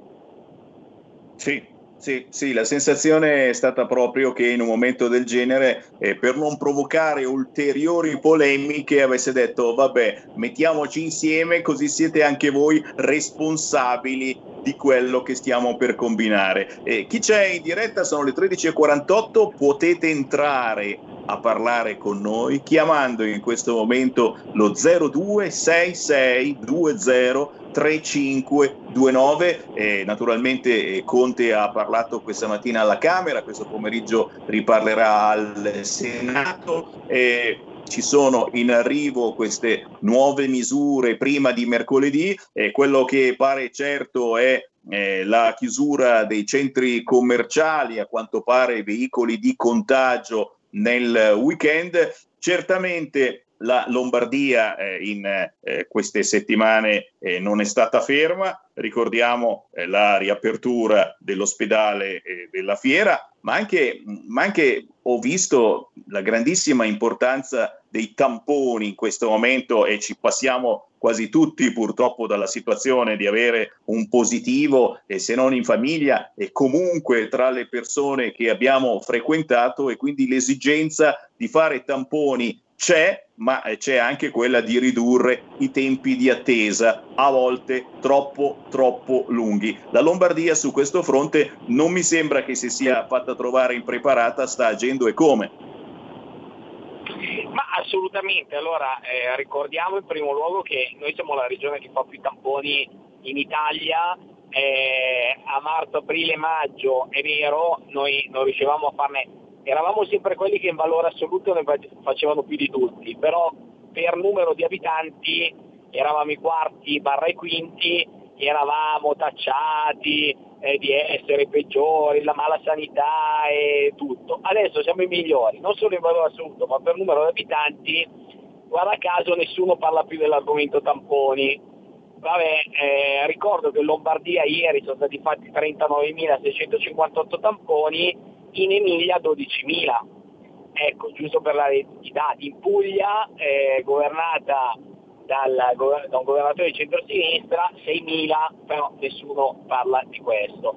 Sì, sì, sì, la sensazione è stata proprio che in un momento del genere, eh, per non provocare ulteriori polemiche, avesse detto vabbè, mettiamoci insieme così siete anche voi responsabili di quello che stiamo per combinare. Eh, chi c'è in diretta sono le 13.48, potete entrare a parlare con noi chiamando in questo momento lo 026620 3529. Eh, naturalmente Conte ha parlato questa mattina alla Camera, questo pomeriggio riparlerà al Senato. Eh, ci sono in arrivo queste nuove misure prima di mercoledì e quello che pare certo è eh, la chiusura dei centri commerciali, a quanto pare veicoli di contagio nel weekend. Certamente la Lombardia eh, in eh, queste settimane eh, non è stata ferma, ricordiamo eh, la riapertura dell'ospedale e della fiera, ma anche, ma anche ho visto la grandissima importanza dei tamponi in questo momento e ci passiamo quasi tutti purtroppo dalla situazione di avere un positivo e se non in famiglia e comunque tra le persone che abbiamo frequentato e quindi l'esigenza di fare tamponi c'è, ma c'è anche quella di ridurre i tempi di attesa, a volte troppo, troppo lunghi. La Lombardia su questo fronte non mi sembra che si sia fatta trovare impreparata, sta agendo e come. Ma assolutamente, allora eh, ricordiamo in primo luogo che noi siamo la regione che fa più tamponi in Italia, eh, a marzo, aprile, maggio è vero, noi non riuscivamo a farne eravamo sempre quelli che in valore assoluto ne facevano più di tutti, però per numero di abitanti eravamo i quarti barra i quinti, eravamo tacciati eh, di essere i peggiori, la mala sanità e tutto. Adesso siamo i migliori, non solo in valore assoluto, ma per numero di abitanti, guarda caso nessuno parla più dell'argomento tamponi. Vabbè, eh, ricordo che in Lombardia ieri sono stati fatti 39.658 tamponi, in Emilia 12.000. Ecco, giusto per la, i dati, in Puglia, eh, governata dal, da un governatore di centrosinistra, 6.000, però nessuno parla di questo.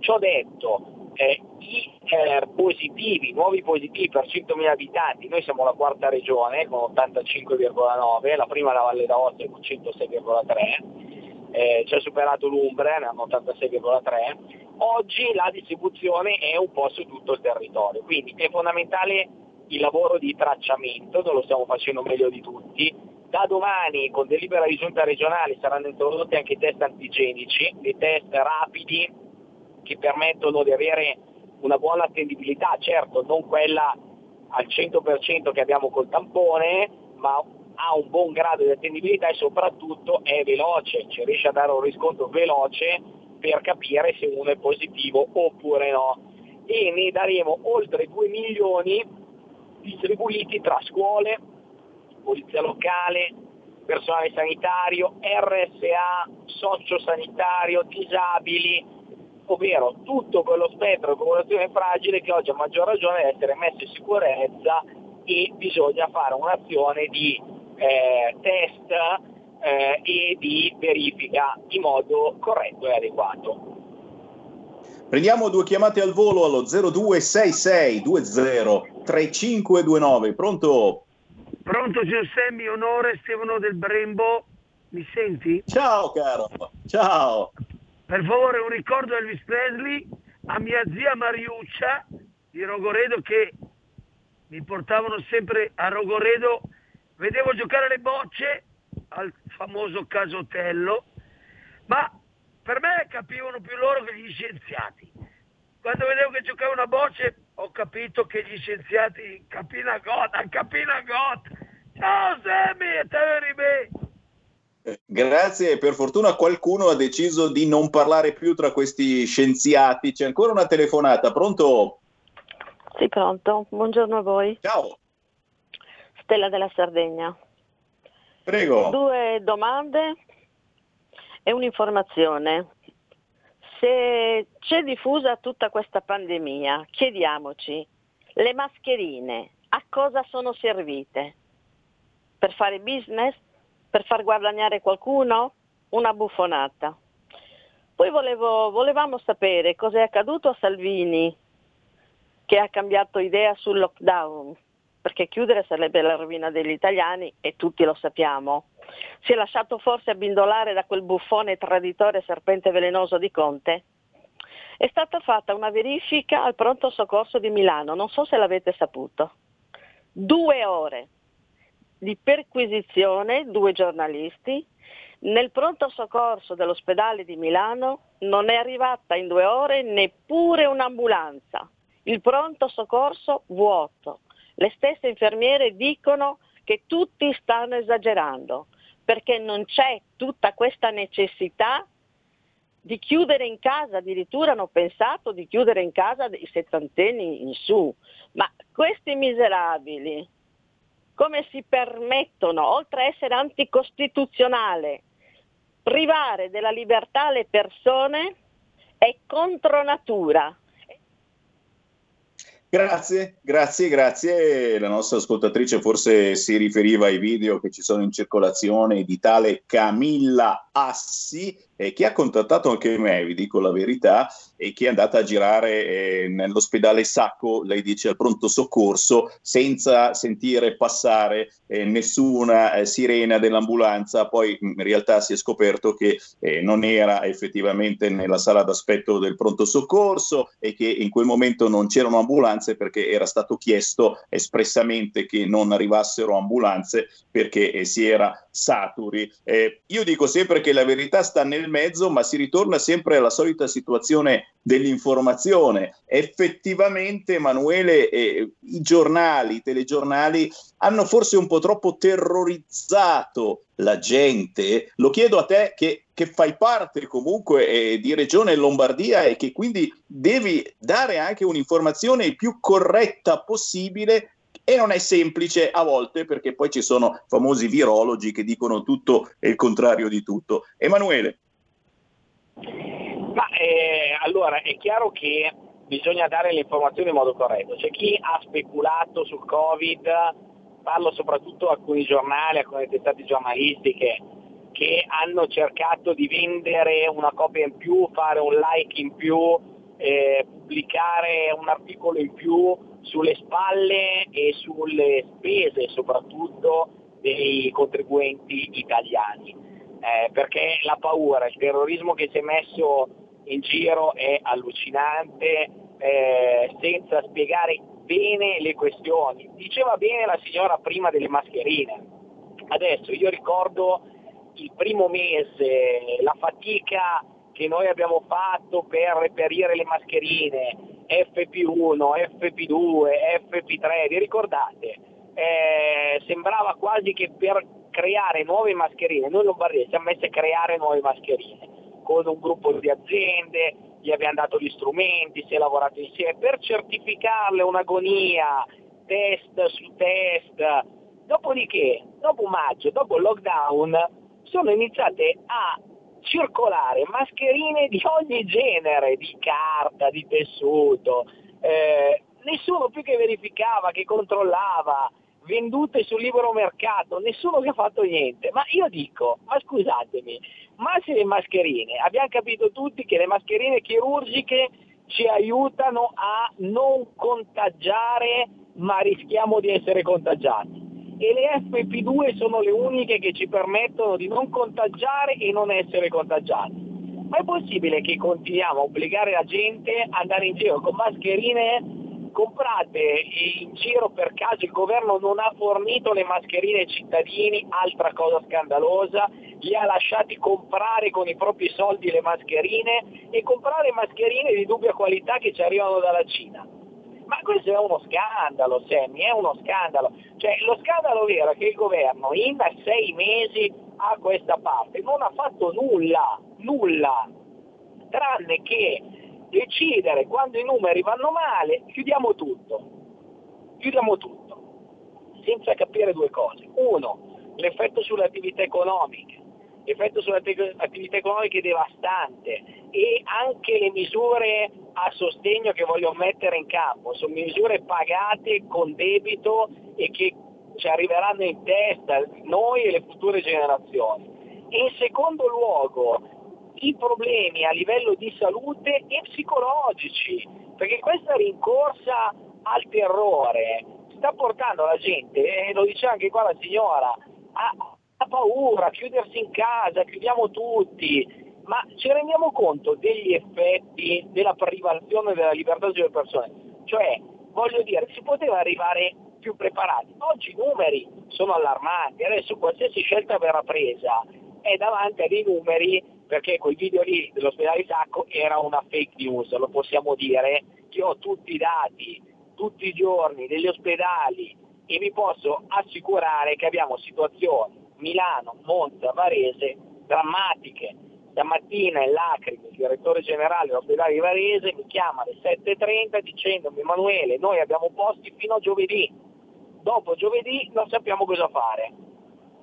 Ciò detto, eh, i eh, positivi, nuovi positivi per 100.000 abitanti, noi siamo la quarta regione con 85,9, la prima la Valle d'Aosta con 106,3, eh, ci ha superato l'Umbre, ne hanno 86,3, oggi la distribuzione è un po' su tutto il territorio, quindi è fondamentale il lavoro di tracciamento, non lo stiamo facendo meglio di tutti, da domani con delibera di giunta regionale saranno introdotti anche i test antigenici, dei test rapidi che permettono di avere una buona attendibilità, certo non quella al 100% che abbiamo col tampone, ma ha un buon grado di attendibilità e soprattutto è veloce, ci riesce a dare un riscontro veloce per capire se uno è positivo oppure no. E ne daremo oltre 2 milioni distribuiti tra scuole, polizia locale, personale sanitario, RSA, sociosanitario, disabili, ovvero tutto quello spettro di popolazione fragile che oggi a maggior ragione deve essere messo in sicurezza e bisogna fare un'azione di eh, test eh, e di verifica in modo corretto e adeguato. Prendiamo due chiamate al volo allo 0266203529. Pronto? Pronto Giuseppe, onore Stefano del Brembo. Mi senti? Ciao caro, ciao. Per favore un ricordo a Elvis Presley, a mia zia Mariuccia di Rogoredo che mi portavano sempre a Rogoredo, vedevo giocare le bocce al famoso casotello, ma per me capivano più loro che gli scienziati. Quando vedevo che giocavano a bocce ho capito che gli scienziati capina gota, capina gota. Ciao Sammy, e te veri me. Grazie, per fortuna qualcuno ha deciso di non parlare più tra questi scienziati. C'è ancora una telefonata, pronto? Sì, pronto. Buongiorno a voi. Ciao. Stella della Sardegna. Prego. Due domande e un'informazione. Se c'è diffusa tutta questa pandemia, chiediamoci, le mascherine a cosa sono servite? Per fare business? Per far guadagnare qualcuno? una buffonata. Poi volevo- volevamo sapere cosa è accaduto a Salvini che ha cambiato idea sul lockdown, perché chiudere sarebbe la rovina degli italiani e tutti lo sappiamo. Si è lasciato forse abbindolare da quel buffone traditore serpente velenoso di Conte? È stata fatta una verifica al pronto soccorso di Milano, non so se l'avete saputo. Due ore di perquisizione, due giornalisti, nel pronto soccorso dell'ospedale di Milano non è arrivata in due ore neppure un'ambulanza. Il pronto soccorso vuoto. Le stesse infermiere dicono che tutti stanno esagerando perché non c'è tutta questa necessità di chiudere in casa, addirittura hanno pensato di chiudere in casa i settantenni in su. Ma questi miserabili, come si permettono, oltre a essere anticostituzionale, privare della libertà le persone è contro natura. Grazie, grazie, grazie. La nostra ascoltatrice forse si riferiva ai video che ci sono in circolazione di tale Camilla Assi, eh, che ha contattato anche me, vi dico la verità, e che è andata a girare eh, nell'ospedale Sacco, lei dice al pronto soccorso, senza sentire passare eh, nessuna eh, sirena dell'ambulanza. Poi in realtà si è scoperto che eh, non era effettivamente nella sala d'aspetto del pronto soccorso e che in quel momento non c'erano ambulanze perché era stato chiesto espressamente che non arrivassero ambulanze perché eh, si era saturi. Eh, io dico sempre che la verità sta nel mezzo, ma si ritorna sempre alla solita situazione dell'informazione. Effettivamente, Emanuele, eh, i giornali, i telegiornali hanno forse un po' troppo terrorizzato la gente. Lo chiedo a te che, che fai parte comunque eh, di Regione Lombardia e che quindi devi dare anche un'informazione il più corretta possibile e non è semplice a volte perché poi ci sono famosi virologi che dicono tutto e il contrario di tutto. Emanuele. Ma eh, allora è chiaro che bisogna dare le informazioni in modo corretto. C'è chi ha speculato sul Covid, parlo soprattutto a alcuni giornali, alcune testate giornalistiche, che hanno cercato di vendere una copia in più, fare un like in più, eh, pubblicare un articolo in più sulle spalle e sulle spese soprattutto dei contribuenti italiani. Eh, perché la paura, il terrorismo che si è messo in giro è allucinante, eh, senza spiegare bene le questioni. Diceva bene la signora prima delle mascherine. Adesso io ricordo il primo mese, la fatica che noi abbiamo fatto per reperire le mascherine, FP1, FP2, FP3, vi ricordate? Eh, sembrava quasi che per creare nuove mascherine, noi Lombardia siamo messi a creare nuove mascherine con un gruppo di aziende, gli abbiamo dato gli strumenti, si è lavorato insieme per certificarle un'agonia, test su test. Dopodiché, dopo maggio, dopo il lockdown, sono iniziate a circolare mascherine di ogni genere, di carta, di tessuto, eh, nessuno più che verificava, che controllava, vendute sul libero mercato, nessuno che ha fatto niente. Ma io dico, ma scusatemi, ma se le mascherine, abbiamo capito tutti che le mascherine chirurgiche ci aiutano a non contagiare, ma rischiamo di essere contagiati. E le FP2 sono le uniche che ci permettono di non contagiare e non essere contagiati. Ma è possibile che continuiamo a obbligare la gente ad andare in giro con mascherine comprate in giro per caso il governo non ha fornito le mascherine ai cittadini, altra cosa scandalosa, li ha lasciati comprare con i propri soldi le mascherine e comprare mascherine di dubbia qualità che ci arrivano dalla Cina. Ma questo è uno scandalo, Sammy, è uno scandalo. Cioè, lo scandalo vero è che il governo in sei mesi a questa parte non ha fatto nulla, nulla, tranne che decidere quando i numeri vanno male, chiudiamo tutto, chiudiamo tutto, senza capire due cose. Uno, l'effetto sulle attività economiche, l'effetto sulle attività economiche è devastante e anche le misure a sostegno che voglio mettere in campo, sono misure pagate con debito e che ci arriveranno in testa noi e le future generazioni. e in secondo luogo i problemi a livello di salute e psicologici, perché questa rincorsa al terrore sta portando la gente, e lo dice anche qua la signora, a, a paura, chiudersi in casa, chiudiamo tutti, ma ci rendiamo conto degli effetti della privazione della libertà delle persone? Cioè, voglio dire, si poteva arrivare più preparati. Oggi i numeri sono allarmanti, adesso qualsiasi scelta verrà presa è davanti a dei numeri, perché quei video lì dell'ospedale Sacco era una fake news, lo possiamo dire, che ho tutti i dati, tutti i giorni degli ospedali e vi posso assicurare che abbiamo situazioni, Milano, Monza, Varese, drammatiche. Stamattina in lacrime il direttore generale dell'ospedale di Varese mi chiama alle 7.30 dicendomi Emanuele noi abbiamo posti fino a giovedì, dopo giovedì non sappiamo cosa fare.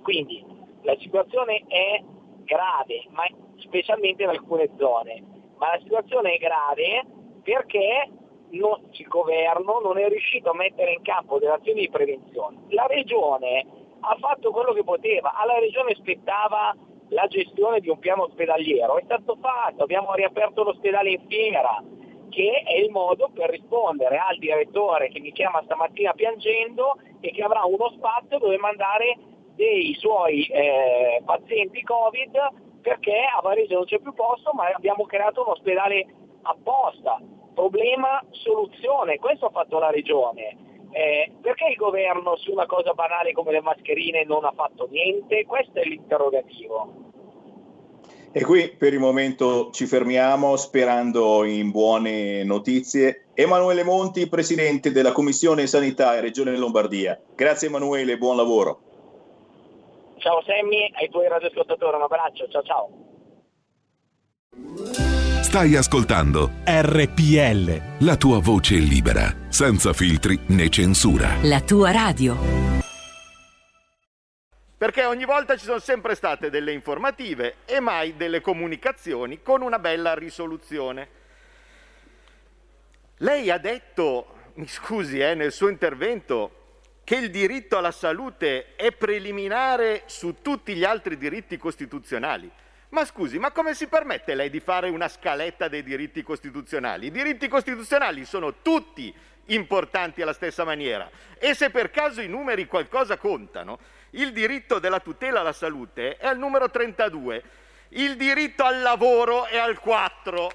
Quindi la situazione è grave, ma specialmente in alcune zone, ma la situazione è grave perché non- il governo non è riuscito a mettere in campo delle azioni di prevenzione. La regione ha fatto quello che poteva, alla regione spettava la gestione di un piano ospedaliero, è stato fatto, abbiamo riaperto l'ospedale in fiera, che è il modo per rispondere al direttore che mi chiama stamattina piangendo e che avrà uno spazio dove mandare dei suoi eh, pazienti Covid perché a Varese non c'è più posto, ma abbiamo creato un ospedale apposta. Problema, soluzione, questo ha fatto la regione. Eh, perché il governo su una cosa banale come le mascherine non ha fatto niente? Questo è l'interrogativo. E qui per il momento ci fermiamo sperando in buone notizie. Emanuele Monti, presidente della Commissione Sanità e Regione Lombardia. Grazie Emanuele, buon lavoro. Ciao Sammy, ai tuoi radioascoltatori un abbraccio, ciao ciao. Stai ascoltando RPL. la tua voce libera, senza filtri né censura. La tua radio. Perché ogni volta ci sono sempre state delle informative e mai delle comunicazioni con una bella risoluzione. Lei ha detto, mi scusi, eh, nel suo intervento, che il diritto alla salute è preliminare su tutti gli altri diritti costituzionali. Ma scusi, ma come si permette lei di fare una scaletta dei diritti costituzionali? I diritti costituzionali sono tutti importanti alla stessa maniera e se per caso i numeri qualcosa contano, il diritto della tutela alla salute è al numero 32, il diritto al lavoro è al 4.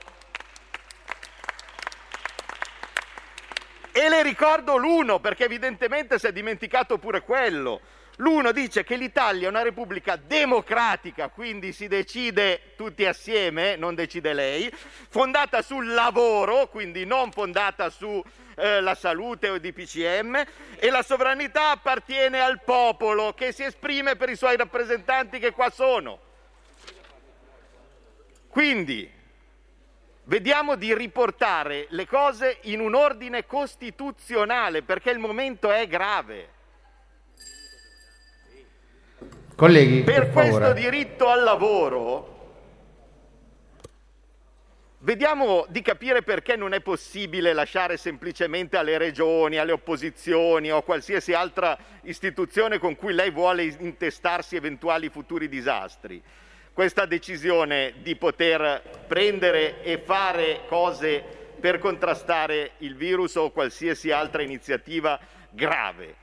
E le ricordo l'uno, perché evidentemente si è dimenticato pure quello. L'uno dice che l'Italia è una repubblica democratica, quindi si decide tutti assieme, non decide lei, fondata sul lavoro, quindi non fondata sulla salute o i DPCM, e la sovranità appartiene al popolo che si esprime per i suoi rappresentanti che qua sono. Quindi vediamo di riportare le cose in un ordine costituzionale perché il momento è grave. Colleghi, Per per questo diritto al lavoro vediamo di capire perché non è possibile lasciare semplicemente alle regioni, alle opposizioni o a qualsiasi altra istituzione con cui lei vuole intestarsi eventuali futuri disastri. Questa decisione di poter prendere e fare cose per contrastare il virus o qualsiasi altra iniziativa grave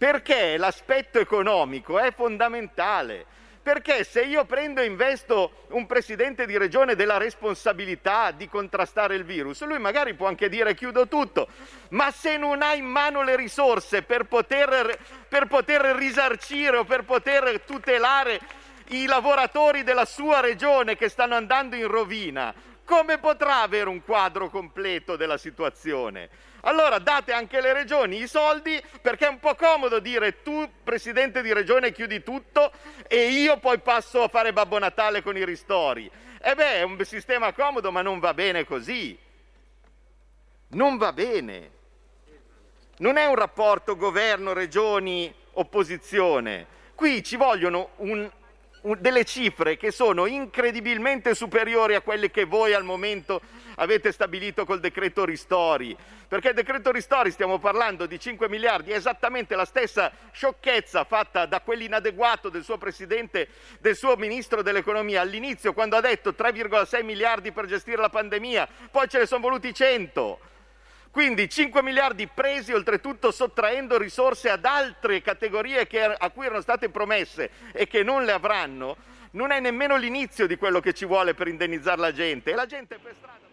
perché l'aspetto economico è fondamentale. Perché se io prendo e investo un presidente di regione della responsabilità di contrastare il virus, lui magari può anche dire chiudo tutto, ma se non ha in mano le risorse per poter, per poter risarcire o per poter tutelare i lavoratori della sua regione che stanno andando in rovina, come potrà avere un quadro completo della situazione? Allora date anche alle regioni i soldi perché è un po' comodo dire tu presidente di regione chiudi tutto e io poi passo a fare Babbo Natale con i ristori. E beh, è un sistema comodo ma non va bene così. Non va bene. Non è un rapporto governo, regioni, opposizione. Qui ci vogliono un- delle cifre che sono incredibilmente superiori a quelle che voi al momento avete stabilito col decreto ristori. Perché il decreto ristori stiamo parlando di 5 miliardi, è esattamente la stessa sciocchezza fatta da quell'inadeguato del suo presidente, del suo ministro dell'economia all'inizio quando ha detto 3,6 miliardi per gestire la pandemia, poi ce ne sono voluti 100. Quindi 5 miliardi presi oltretutto sottraendo risorse ad altre categorie che- a cui erano state promesse e che non le avranno, non è nemmeno l'inizio di quello che ci vuole per indennizzare la gente. E la gente per strada...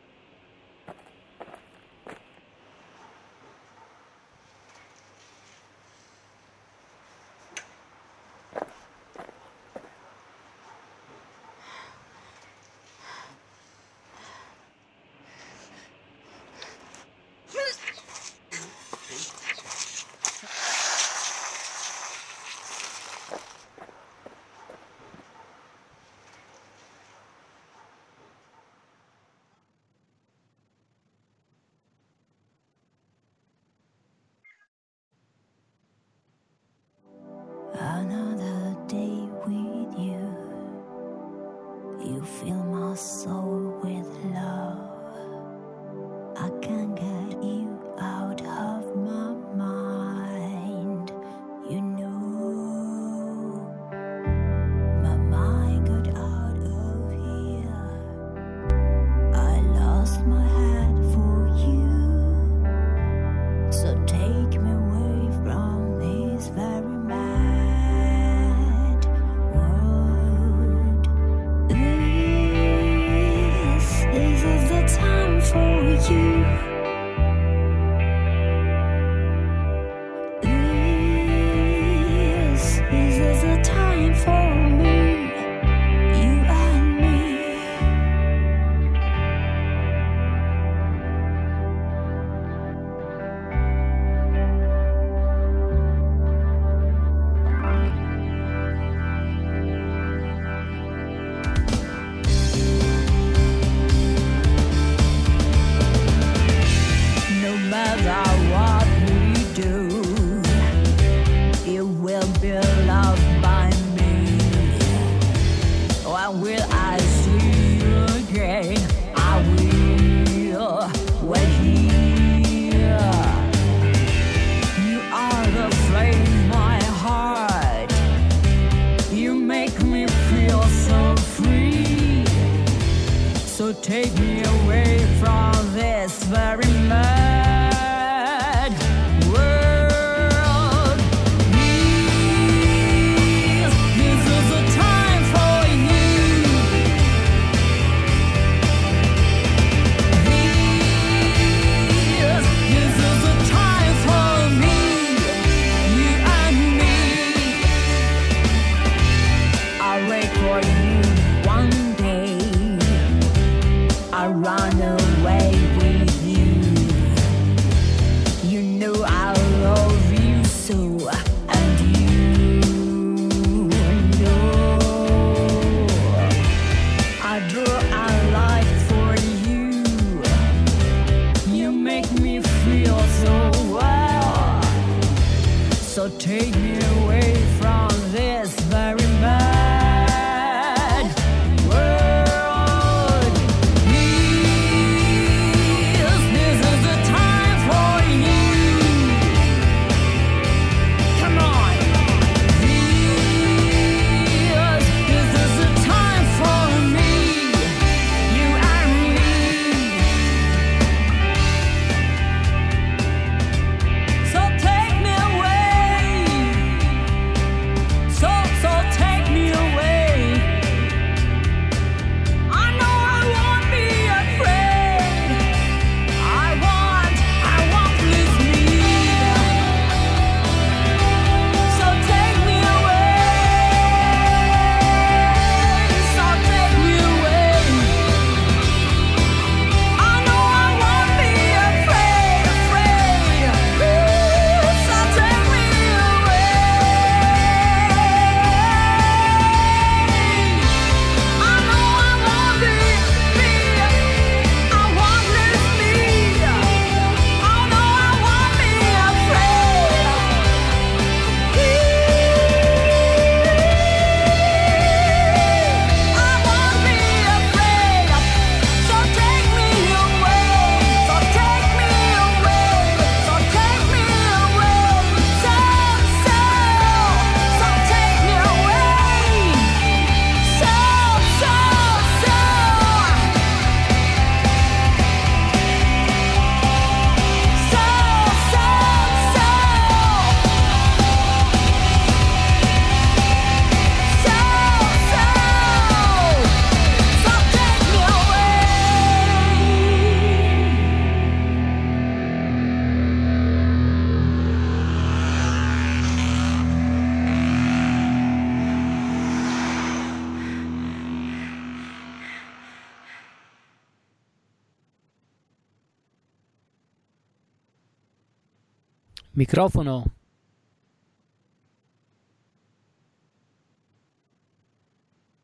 Microfono.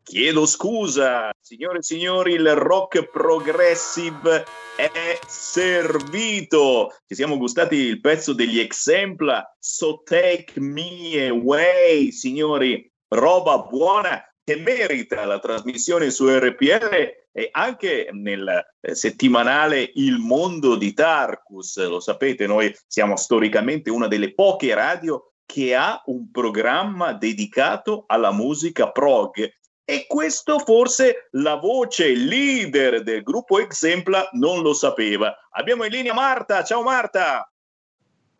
Chiedo scusa, signore e signori, il rock progressive è servito. Ci siamo gustati il pezzo degli Exempla, So Take Me Away, signori, roba buona che merita la trasmissione su RPL e anche nel eh, settimanale Il Mondo di Tarkus. Lo sapete, noi siamo storicamente una delle poche radio che ha un programma dedicato alla musica prog e questo forse la voce leader del gruppo Exempla non lo sapeva. Abbiamo in linea Marta. Ciao Marta.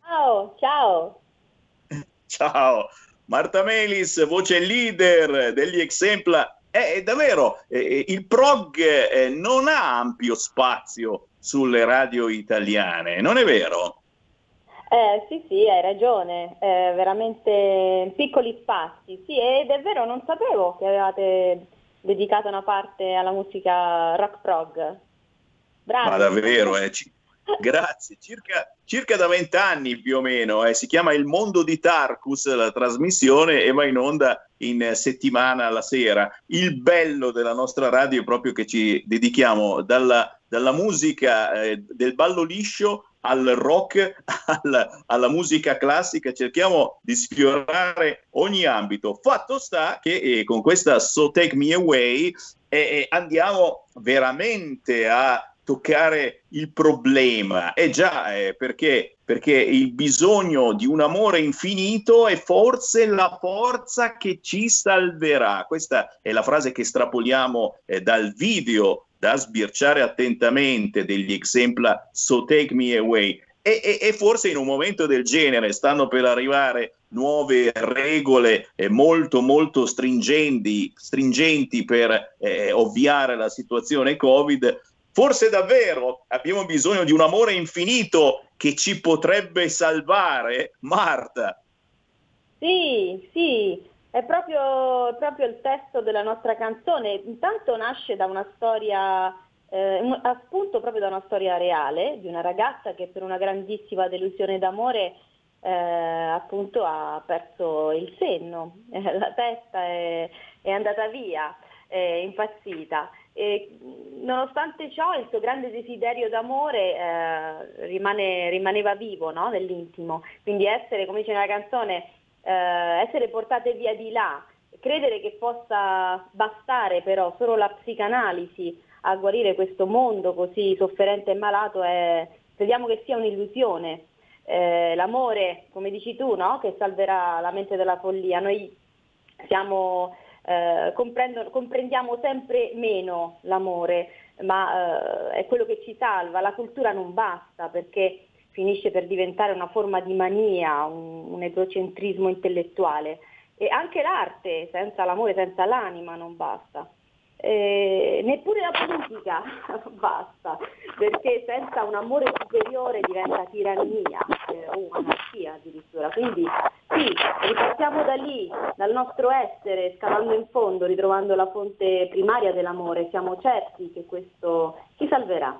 Ciao, ciao. Ciao. Marta Melis, voce leader degli Exempla. Eh, È, davvero, eh, il prog eh, non ha ampio spazio sulle radio italiane, non è vero? Eh, sì, sì, hai ragione, eh, veramente piccoli spazi. Sì, ed è vero, non sapevo che avevate dedicato una parte alla musica rock prog. Bravi. Ma davvero, eh, ci- grazie. Circa, circa da vent'anni più o meno, eh, si chiama Il Mondo di Tarkus, la trasmissione, e va in onda in settimana alla sera. Il bello della nostra radio è proprio che ci dedichiamo dalla, dalla musica eh, del ballo liscio al rock, al- alla musica classica, cerchiamo di sfiorare ogni ambito. Fatto sta che eh, con questa So Take Me Away eh, eh, andiamo veramente a toccare il problema. E già, eh, perché? Perché il bisogno di un amore infinito è forse la forza che ci salverà. Questa è la frase che estrapoliamo eh, dal video da sbirciare attentamente degli exempla So Take Me Away. E, e- e forse in un momento del genere stanno per arrivare nuove regole eh, molto molto stringenti, stringenti per eh, ovviare la situazione Covid. Forse davvero abbiamo bisogno di un amore infinito che ci potrebbe salvare, Marta. Sì, sì, è proprio, proprio il testo della nostra canzone. Intanto nasce da una storia, eh, un- a spunto proprio da una storia reale di una ragazza che per una grandissima delusione d'amore eh, appunto ha perso il senno, la testa è, è andata via, è impazzita. E, nonostante ciò il suo grande desiderio d'amore eh, rimane- rimaneva vivo no? nell'intimo, quindi essere, come dice nella canzone, eh, essere portate via di là, credere che possa bastare però solo la psicanalisi a guarire questo mondo così sofferente e malato, è, crediamo che sia un'illusione. Eh, l'amore, come dici tu, no? che salverà la mente dalla follia. Noi siamo, eh, comprendiamo sempre meno l'amore, ma eh, è quello che ci salva. La cultura non basta perché finisce per diventare una forma di mania, un, un egocentrismo intellettuale. E anche l'arte, senza l'amore, senza l'anima, non basta. Eh, neppure la politica basta, perché senza un amore superiore diventa tirannia eh, o anarchia addirittura. Quindi sì, ripartiamo da lì, dal nostro essere, scavando in fondo, ritrovando la fonte primaria dell'amore. Siamo certi che questo ci salverà.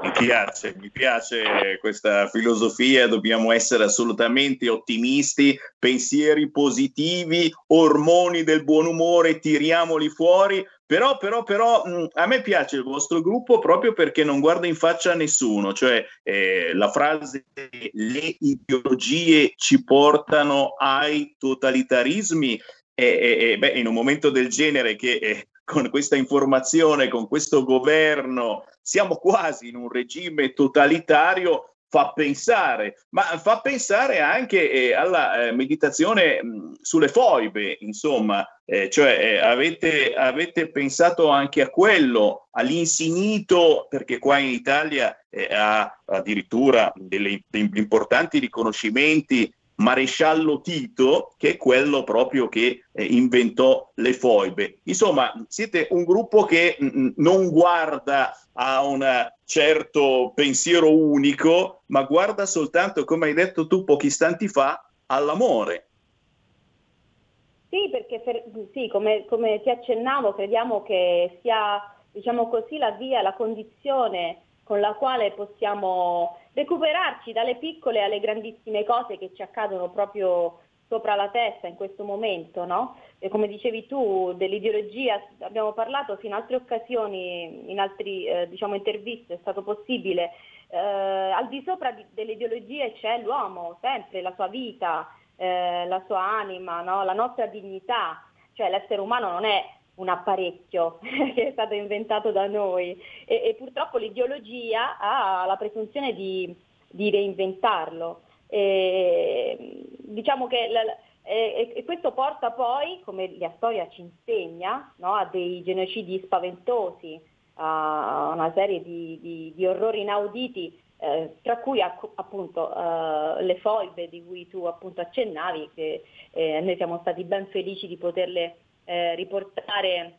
Mi piace, mi piace questa filosofia, dobbiamo essere assolutamente ottimisti, pensieri positivi, ormoni del buon umore, tiriamoli fuori, però, però, però mh, a me piace il vostro gruppo proprio perché non guarda in faccia a nessuno, cioè eh, la frase le ideologie ci portano ai totalitarismi e, e- e, beh, in un momento del genere che eh, con questa informazione, con questo governo, siamo quasi in un regime totalitario, fa pensare, ma fa pensare anche eh, alla eh, meditazione mh, sulle foibe, insomma, eh, cioè eh, avete, avete pensato anche a quello, all'insinito, perché qua in Italia eh, ha addirittura delle, dei importanti riconoscimenti maresciallo Tito, che è quello proprio che eh, inventò le foibe. Insomma, siete un gruppo che mh, non guarda a un certo pensiero unico, ma guarda soltanto, come hai detto tu pochi istanti fa, all'amore. Sì, perché per- sì, come, come ti accennavo, crediamo che sia, diciamo così, la via, la condizione con la quale possiamo recuperarci dalle piccole alle grandissime cose che ci accadono proprio sopra la testa in questo momento, no? E come dicevi tu, dell'ideologia abbiamo parlato fino in altre occasioni, in altre eh, diciamo, interviste, è stato possibile. Eh, al di sopra di, delle ideologie c'è l'uomo, sempre la sua vita, eh, la sua anima, no? la nostra dignità, cioè l'essere umano non è un apparecchio che è stato inventato da noi e, e purtroppo l'ideologia ha la presunzione di, di reinventarlo. E, diciamo che la, e, e, questo porta poi, come la storia ci insegna, no, a dei genocidi spaventosi, a una serie di, di, di orrori inauditi, eh, tra cui appunto eh, le foibe di cui tu appunto accennavi, che eh, noi siamo stati ben felici di poterle eh, riportare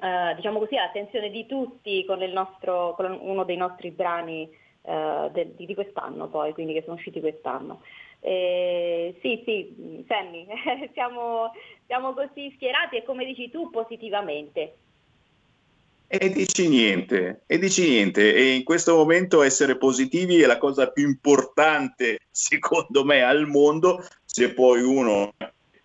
eh, diciamo così, all'attenzione di tutti con, nostro, con uno dei nostri brani eh, de, di quest'anno poi, quindi che sono usciti quest'anno. Eh, sì, sì, Sammy, siamo, siamo così schierati e come dici tu positivamente. E dici niente, e dici niente, e in questo momento essere positivi è la cosa più importante, secondo me, al mondo, se poi uno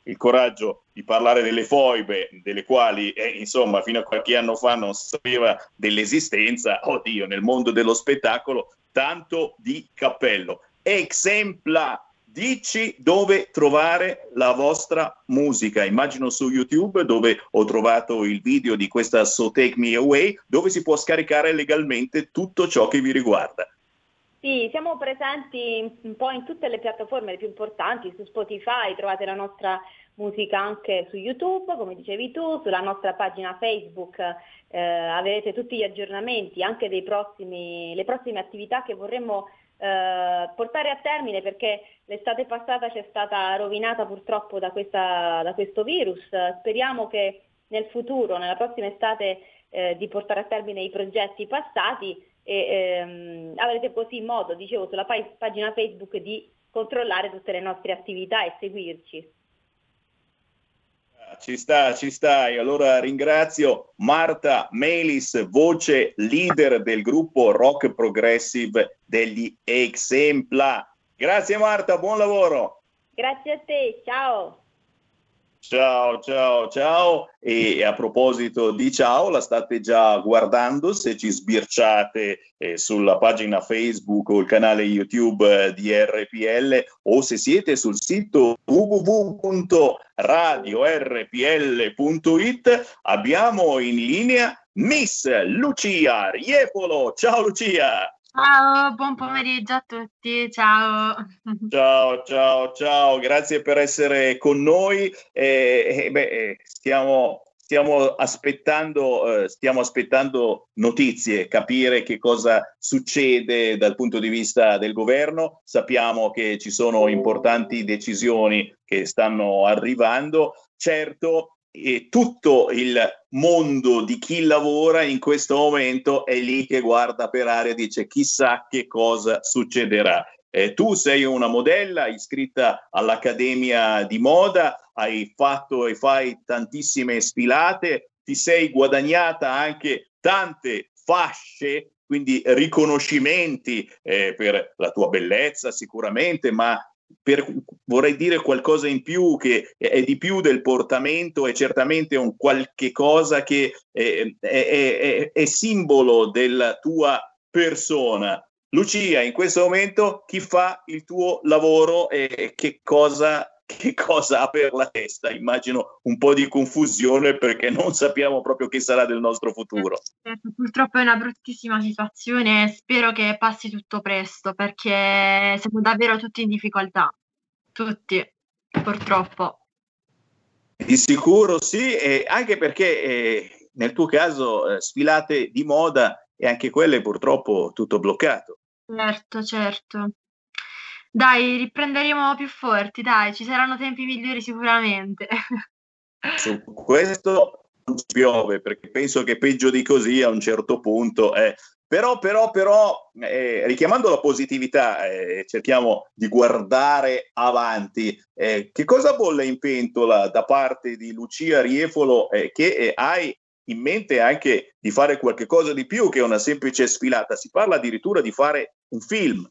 il coraggio di parlare delle foibe, delle quali, eh, insomma, fino a qualche anno fa non sapeva dell'esistenza, oddio, nel mondo dello spettacolo, tanto di cappello. Exempla, dici dove trovare la vostra musica. Immagino su YouTube dove ho trovato il video di questa So Take Me Away, dove si può scaricare legalmente tutto ciò che vi riguarda. Sì, siamo presenti un po' in tutte le piattaforme più importanti, su Spotify trovate la nostra musica anche su YouTube, come dicevi tu, sulla nostra pagina Facebook eh, avrete tutti gli aggiornamenti, anche prossimi, le prossime attività che vorremmo eh, portare a termine perché l'estate passata ci è stata rovinata purtroppo da, questa, da questo virus. Speriamo che nel futuro, nella prossima estate, eh, di portare a termine i progetti passati e ehm, avrete così modo, dicevo, sulla pagina Facebook di controllare tutte le nostre attività e seguirci. Ci sta, ci stai. Allora ringrazio Marta Melis, voce leader del gruppo rock progressive degli Exempla. Grazie Marta, buon lavoro. Grazie a te, ciao. Ciao, ciao, ciao. E a proposito di ciao, la state già guardando se ci sbirciate eh, sulla pagina Facebook o il canale YouTube eh, di RPL o se siete sul sito www.radiorpl.it abbiamo in linea Miss Lucia Riepolo. Ciao Lucia. Ciao, buon pomeriggio a tutti, ciao. Ciao, ciao, ciao, grazie per essere con noi. Eh, eh, beh, stiamo, stiamo, aspettando, eh, stiamo aspettando notizie, capire che cosa succede dal punto di vista del governo. Sappiamo che ci sono importanti decisioni che stanno arrivando. Certo, e tutto il mondo di chi lavora in questo momento è lì che guarda per aria e dice chissà che cosa succederà. Eh, tu sei una modella iscritta all'Accademia di Moda, hai fatto e fai tantissime sfilate, ti sei guadagnata anche tante fasce, quindi riconoscimenti eh, per la tua bellezza sicuramente, ma per, vorrei dire qualcosa in più che è di più del portamento, è certamente un qualche cosa che è, è, è, è simbolo della tua persona. Lucia, in questo momento chi fa il tuo lavoro e che cosa, che cosa ha per la testa? Immagino un po' di confusione perché non sappiamo proprio che sarà del nostro futuro. Certo, purtroppo è una bruttissima situazione, spero che passi tutto presto perché siamo davvero tutti in difficoltà, tutti, purtroppo. Di sicuro sì, e anche perché eh, nel tuo caso eh, sfilate di moda e anche quelle purtroppo tutto bloccato. Certo, certo. Dai, riprenderemo più forti, dai, ci saranno tempi migliori sicuramente. Su questo non piove perché penso che peggio di così a un certo punto è. Però, però, però, eh, richiamando la positività, eh, cerchiamo di guardare avanti. Eh, che cosa bolle in pentola da parte di Lucia Riefolo eh, che eh, hai in mente anche di fare qualche cosa di più che una semplice sfilata, si parla addirittura di fare un film.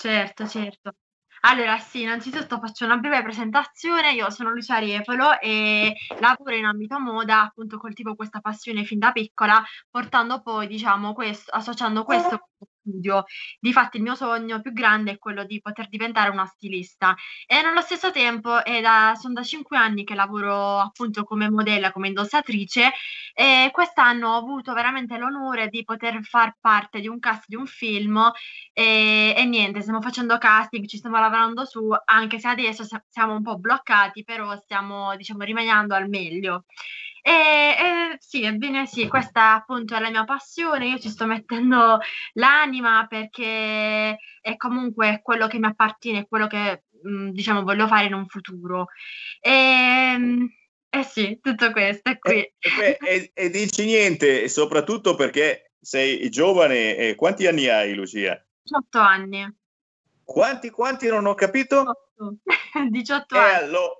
Certo, certo. Allora, sì, innanzitutto faccio una breve presentazione. Io sono Lucia Rievolo e lavoro in ambito moda, appunto coltivo questa passione fin da piccola, portando poi, diciamo, questo, associando questo lo studio. Difatti il mio sogno più grande è quello di poter diventare una stilista e nello stesso tempo da, sono da cinque anni che lavoro appunto come modella, come indossatrice e quest'anno ho avuto veramente l'onore di poter far parte di un cast di un film e, e niente, stiamo facendo casting, ci stiamo lavorando su, anche se adesso si- siamo un po' bloccati, però stiamo diciamo rimanendo al meglio. E, e sì, ebbene sì, questa appunto è la mia passione, io ci sto mettendo l'anima perché è comunque quello che mi appartiene, quello che mh, diciamo voglio fare in un futuro. E, eh sì, tutto questo è qui. E, beh, e- e dici niente, e soprattutto perché sei giovane. e quanti anni hai, Lucia? 18 anni. Quanti, quanti non ho capito? 18 E, anni. allo-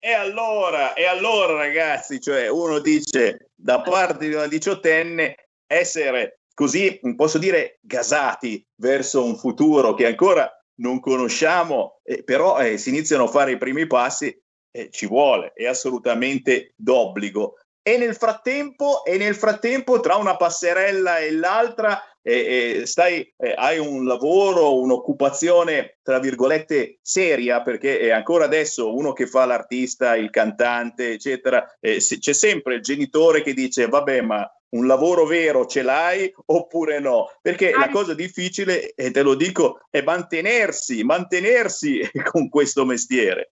e allora, e allora, ragazzi, cioè uno dice da parte di una diciottenne essere così, posso dire, gasati verso un futuro che ancora non conosciamo, eh, però eh, si iniziano a fare i primi passi, eh, ci vuole, è assolutamente d'obbligo. E nel frattempo, e nel frattempo tra una passerella e l'altra, eh, stai, eh, hai un lavoro, un'occupazione, tra virgolette, seria, perché eh, ancora adesso uno che fa l'artista, il cantante, eccetera, eh, se- c'è sempre il genitore che dice, vabbè, ma un lavoro vero ce l'hai oppure no? Perché la cosa difficile, e te lo dico, è mantenersi, mantenersi con questo mestiere.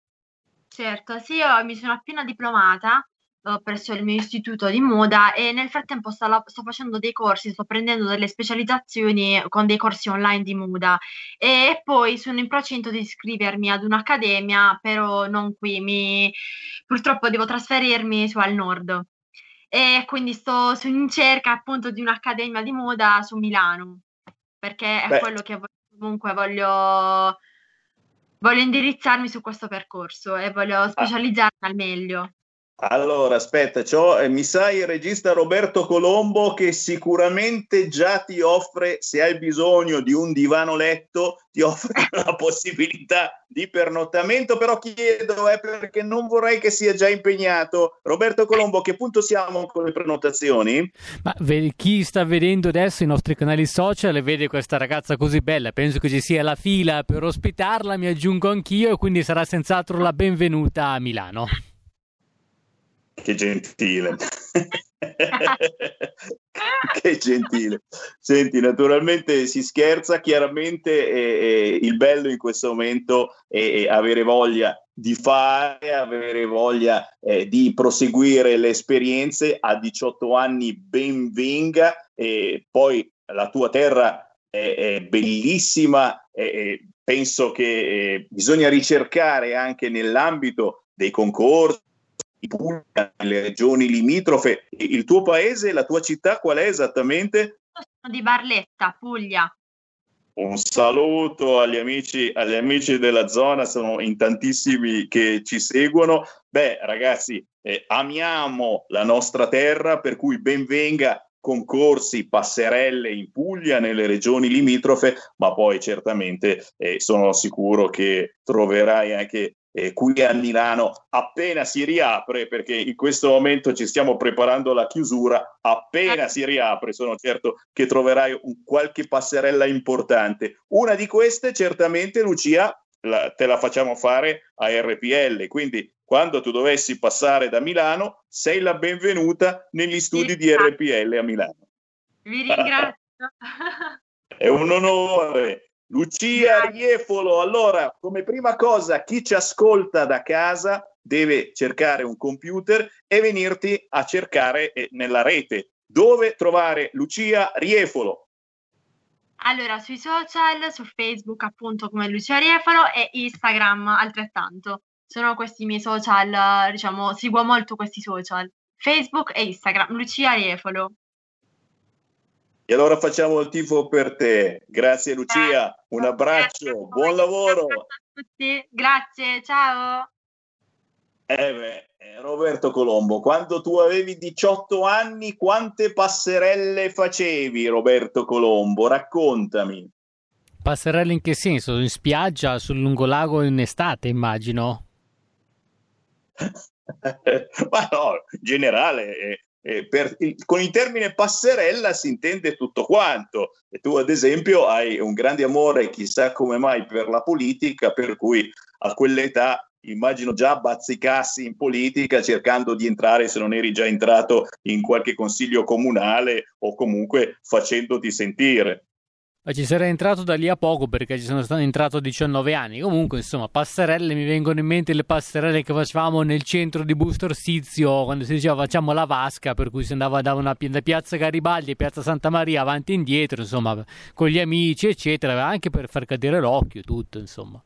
Certo, sì, io mi sono appena diplomata eh, presso il mio istituto di moda e nel frattempo sto, la- sto facendo dei corsi, sto prendendo delle specializzazioni con dei corsi online di moda e poi sono in procinto di iscrivermi ad un'accademia, però non qui, mi... purtroppo devo trasferirmi su al nord e quindi sto, sono in cerca appunto di un'accademia di moda su Milano perché è Beh. quello che comunque voglio, voglio indirizzarmi su questo percorso e voglio specializzarmi al meglio. Allora, aspetta, eh, mi sa il regista Roberto Colombo che sicuramente già ti offre, se hai bisogno di un divano letto, ti offre la possibilità di pernottamento, però chiedo eh, perché non vorrei che sia già impegnato. Roberto Colombo, a che punto siamo con le prenotazioni? Ma chi sta vedendo adesso i nostri canali social e vede questa ragazza così bella, penso che ci sia la fila per ospitarla, mi aggiungo anch'io e quindi sarà senz'altro la benvenuta a Milano. Che gentile. che gentile. Senti, naturalmente si scherza, chiaramente eh, il bello in questo momento è, è avere voglia di fare, avere voglia eh, di proseguire le esperienze. A 18 anni ben venga, e poi la tua terra è, è bellissima, e- penso che eh, bisogna ricercare anche nell'ambito dei concorsi Puglia, nelle regioni limitrofe. Il tuo paese, la tua città, qual è esattamente? Sono di Barletta, Puglia. Un saluto agli amici, agli amici della zona, sono in tantissimi che ci seguono. Beh, ragazzi, eh, amiamo la nostra terra, per cui benvenga concorsi, passerelle in Puglia, nelle regioni limitrofe, ma poi certamente eh, sono sicuro che troverai anche eh, qui a Milano appena si riapre, perché in questo momento ci stiamo preparando alla chiusura, appena si riapre sono certo che troverai un, qualche passerella importante. Una di queste certamente, Lucia, la- te la facciamo fare a RPL, quindi quando tu dovessi passare da Milano, sei la benvenuta negli studi di RPL a Milano. Vi ringrazio. È un onore. Lucia Riefolo, allora, come prima cosa, chi ci ascolta da casa deve cercare un computer e venirti a cercare eh, nella rete. Dove trovare Lucia Riefolo? Allora, sui social, su Facebook appunto come Lucia Riefalo e Instagram altrettanto. Sono questi i miei social, diciamo, seguo molto questi social. Facebook e Instagram, Lucia Riefalo. E allora facciamo il tifo per te. Grazie Lucia, un abbraccio, buon lavoro. Tutti, grazie, ciao. Eh beh, eh, Roberto Colombo, quando tu avevi 18 anni, quante passerelle facevi, Roberto Colombo? Raccontami. Passerelle in che senso? In spiaggia, sul lungolago in estate, immagino. Ma no, in generale, eh, eh, per con il termine passerella si intende tutto quanto. E tu, ad esempio, hai un grande amore, chissà come mai, per la politica, per cui a quell'età immagino già bazzicassi in politica cercando di entrare, se non eri già entrato, in qualche consiglio comunale o comunque facendoti sentire. Ci sarei entrato da lì a poco perché ci sono stato entrato a 19 anni. Comunque, insomma, passerelle mi vengono in mente le passerelle che facevamo nel centro di Busto Orsizio quando si diceva facciamo la vasca, per cui si andava da, una, da piazza Garibaldi a piazza Santa Maria avanti e indietro, insomma, con gli amici, eccetera, anche per far cadere l'occhio, tutto, insomma.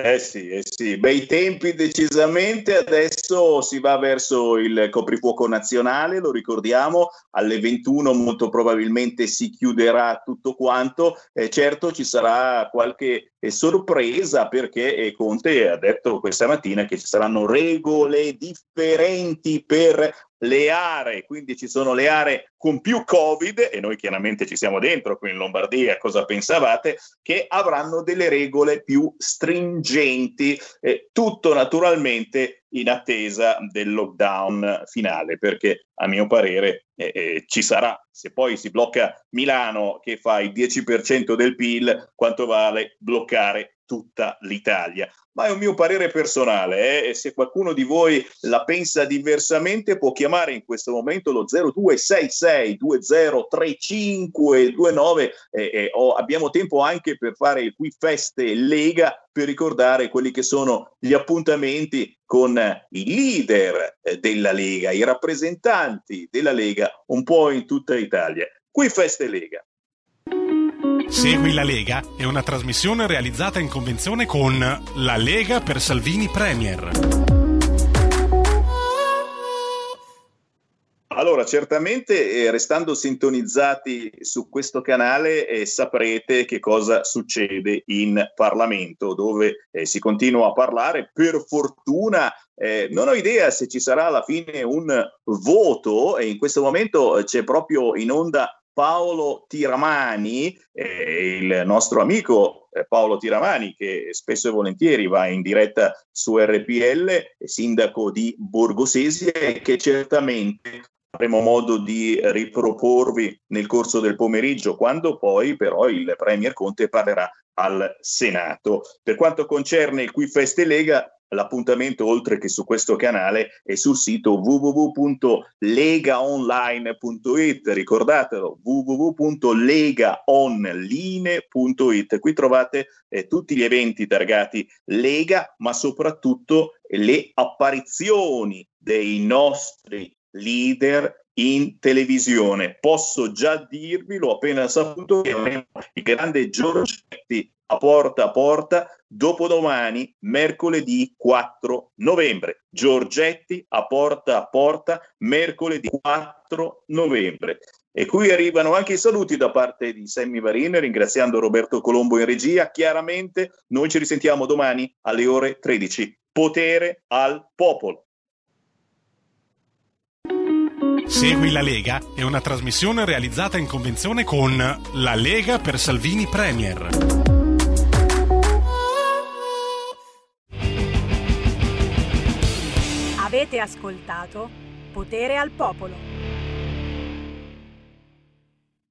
Eh sì, eh sì, bei tempi decisamente, adesso si va verso il coprifuoco nazionale, lo ricordiamo, alle 21 molto probabilmente si chiuderà tutto quanto, eh, certo ci sarà qualche eh, sorpresa perché eh, Conte ha detto questa mattina che ci saranno regole differenti per le aree, quindi ci sono le aree con più Covid, e noi chiaramente ci siamo dentro qui in Lombardia, cosa pensavate, che avranno delle regole più stringenti, eh, tutto naturalmente in attesa del lockdown finale, perché a mio parere eh, eh, ci sarà. Se poi si blocca Milano che fa il 10% del PIL, quanto vale bloccare tutta l'Italia? Ma è un mio parere personale, eh, e se qualcuno di voi la pensa diversamente può chiamare in questo momento lo 0266 203529 eh, eh, o abbiamo tempo anche per fare il Qui Feste Lega per ricordare quelli che sono gli appuntamenti con i leader eh, della Lega, i rappresentanti della Lega un po' in tutta Italia. Qui Feste Lega. Segui la Lega è una trasmissione realizzata in convenzione con La Lega per Salvini Premier. Allora, certamente eh, restando sintonizzati su questo canale eh, saprete che cosa succede in Parlamento, dove eh, si continua a parlare. Per fortuna eh, non ho idea se ci sarà alla fine un voto e in questo momento eh, c'è proprio in onda Paolo Tiramani, eh, il nostro amico eh, Paolo Tiramani, che spesso e volentieri va in diretta su RPL, sindaco di Borgosesia, e che certamente avremo modo di riproporvi nel corso del pomeriggio, quando poi però il Premier Conte parlerà al Senato. Per quanto concerne il Qui Feste Lega, l'appuntamento oltre che su questo canale è sul sito www.legaonline.it ricordatelo www.legaonline.it qui trovate eh, tutti gli eventi targati Lega ma soprattutto le apparizioni dei nostri leader in televisione posso già dirvi l'ho appena saputo che il grande Giorgetti a porta a porta dopodomani, mercoledì 4 novembre. Giorgetti a porta a porta, mercoledì 4 novembre. E qui arrivano anche i saluti da parte di Sammy Varin, ringraziando Roberto Colombo in regia. Chiaramente noi ci risentiamo domani alle ore 13. Potere al popolo. Segui la Lega è una trasmissione realizzata in convenzione con La Lega per Salvini Premier. Avete ascoltato Potere al Popolo.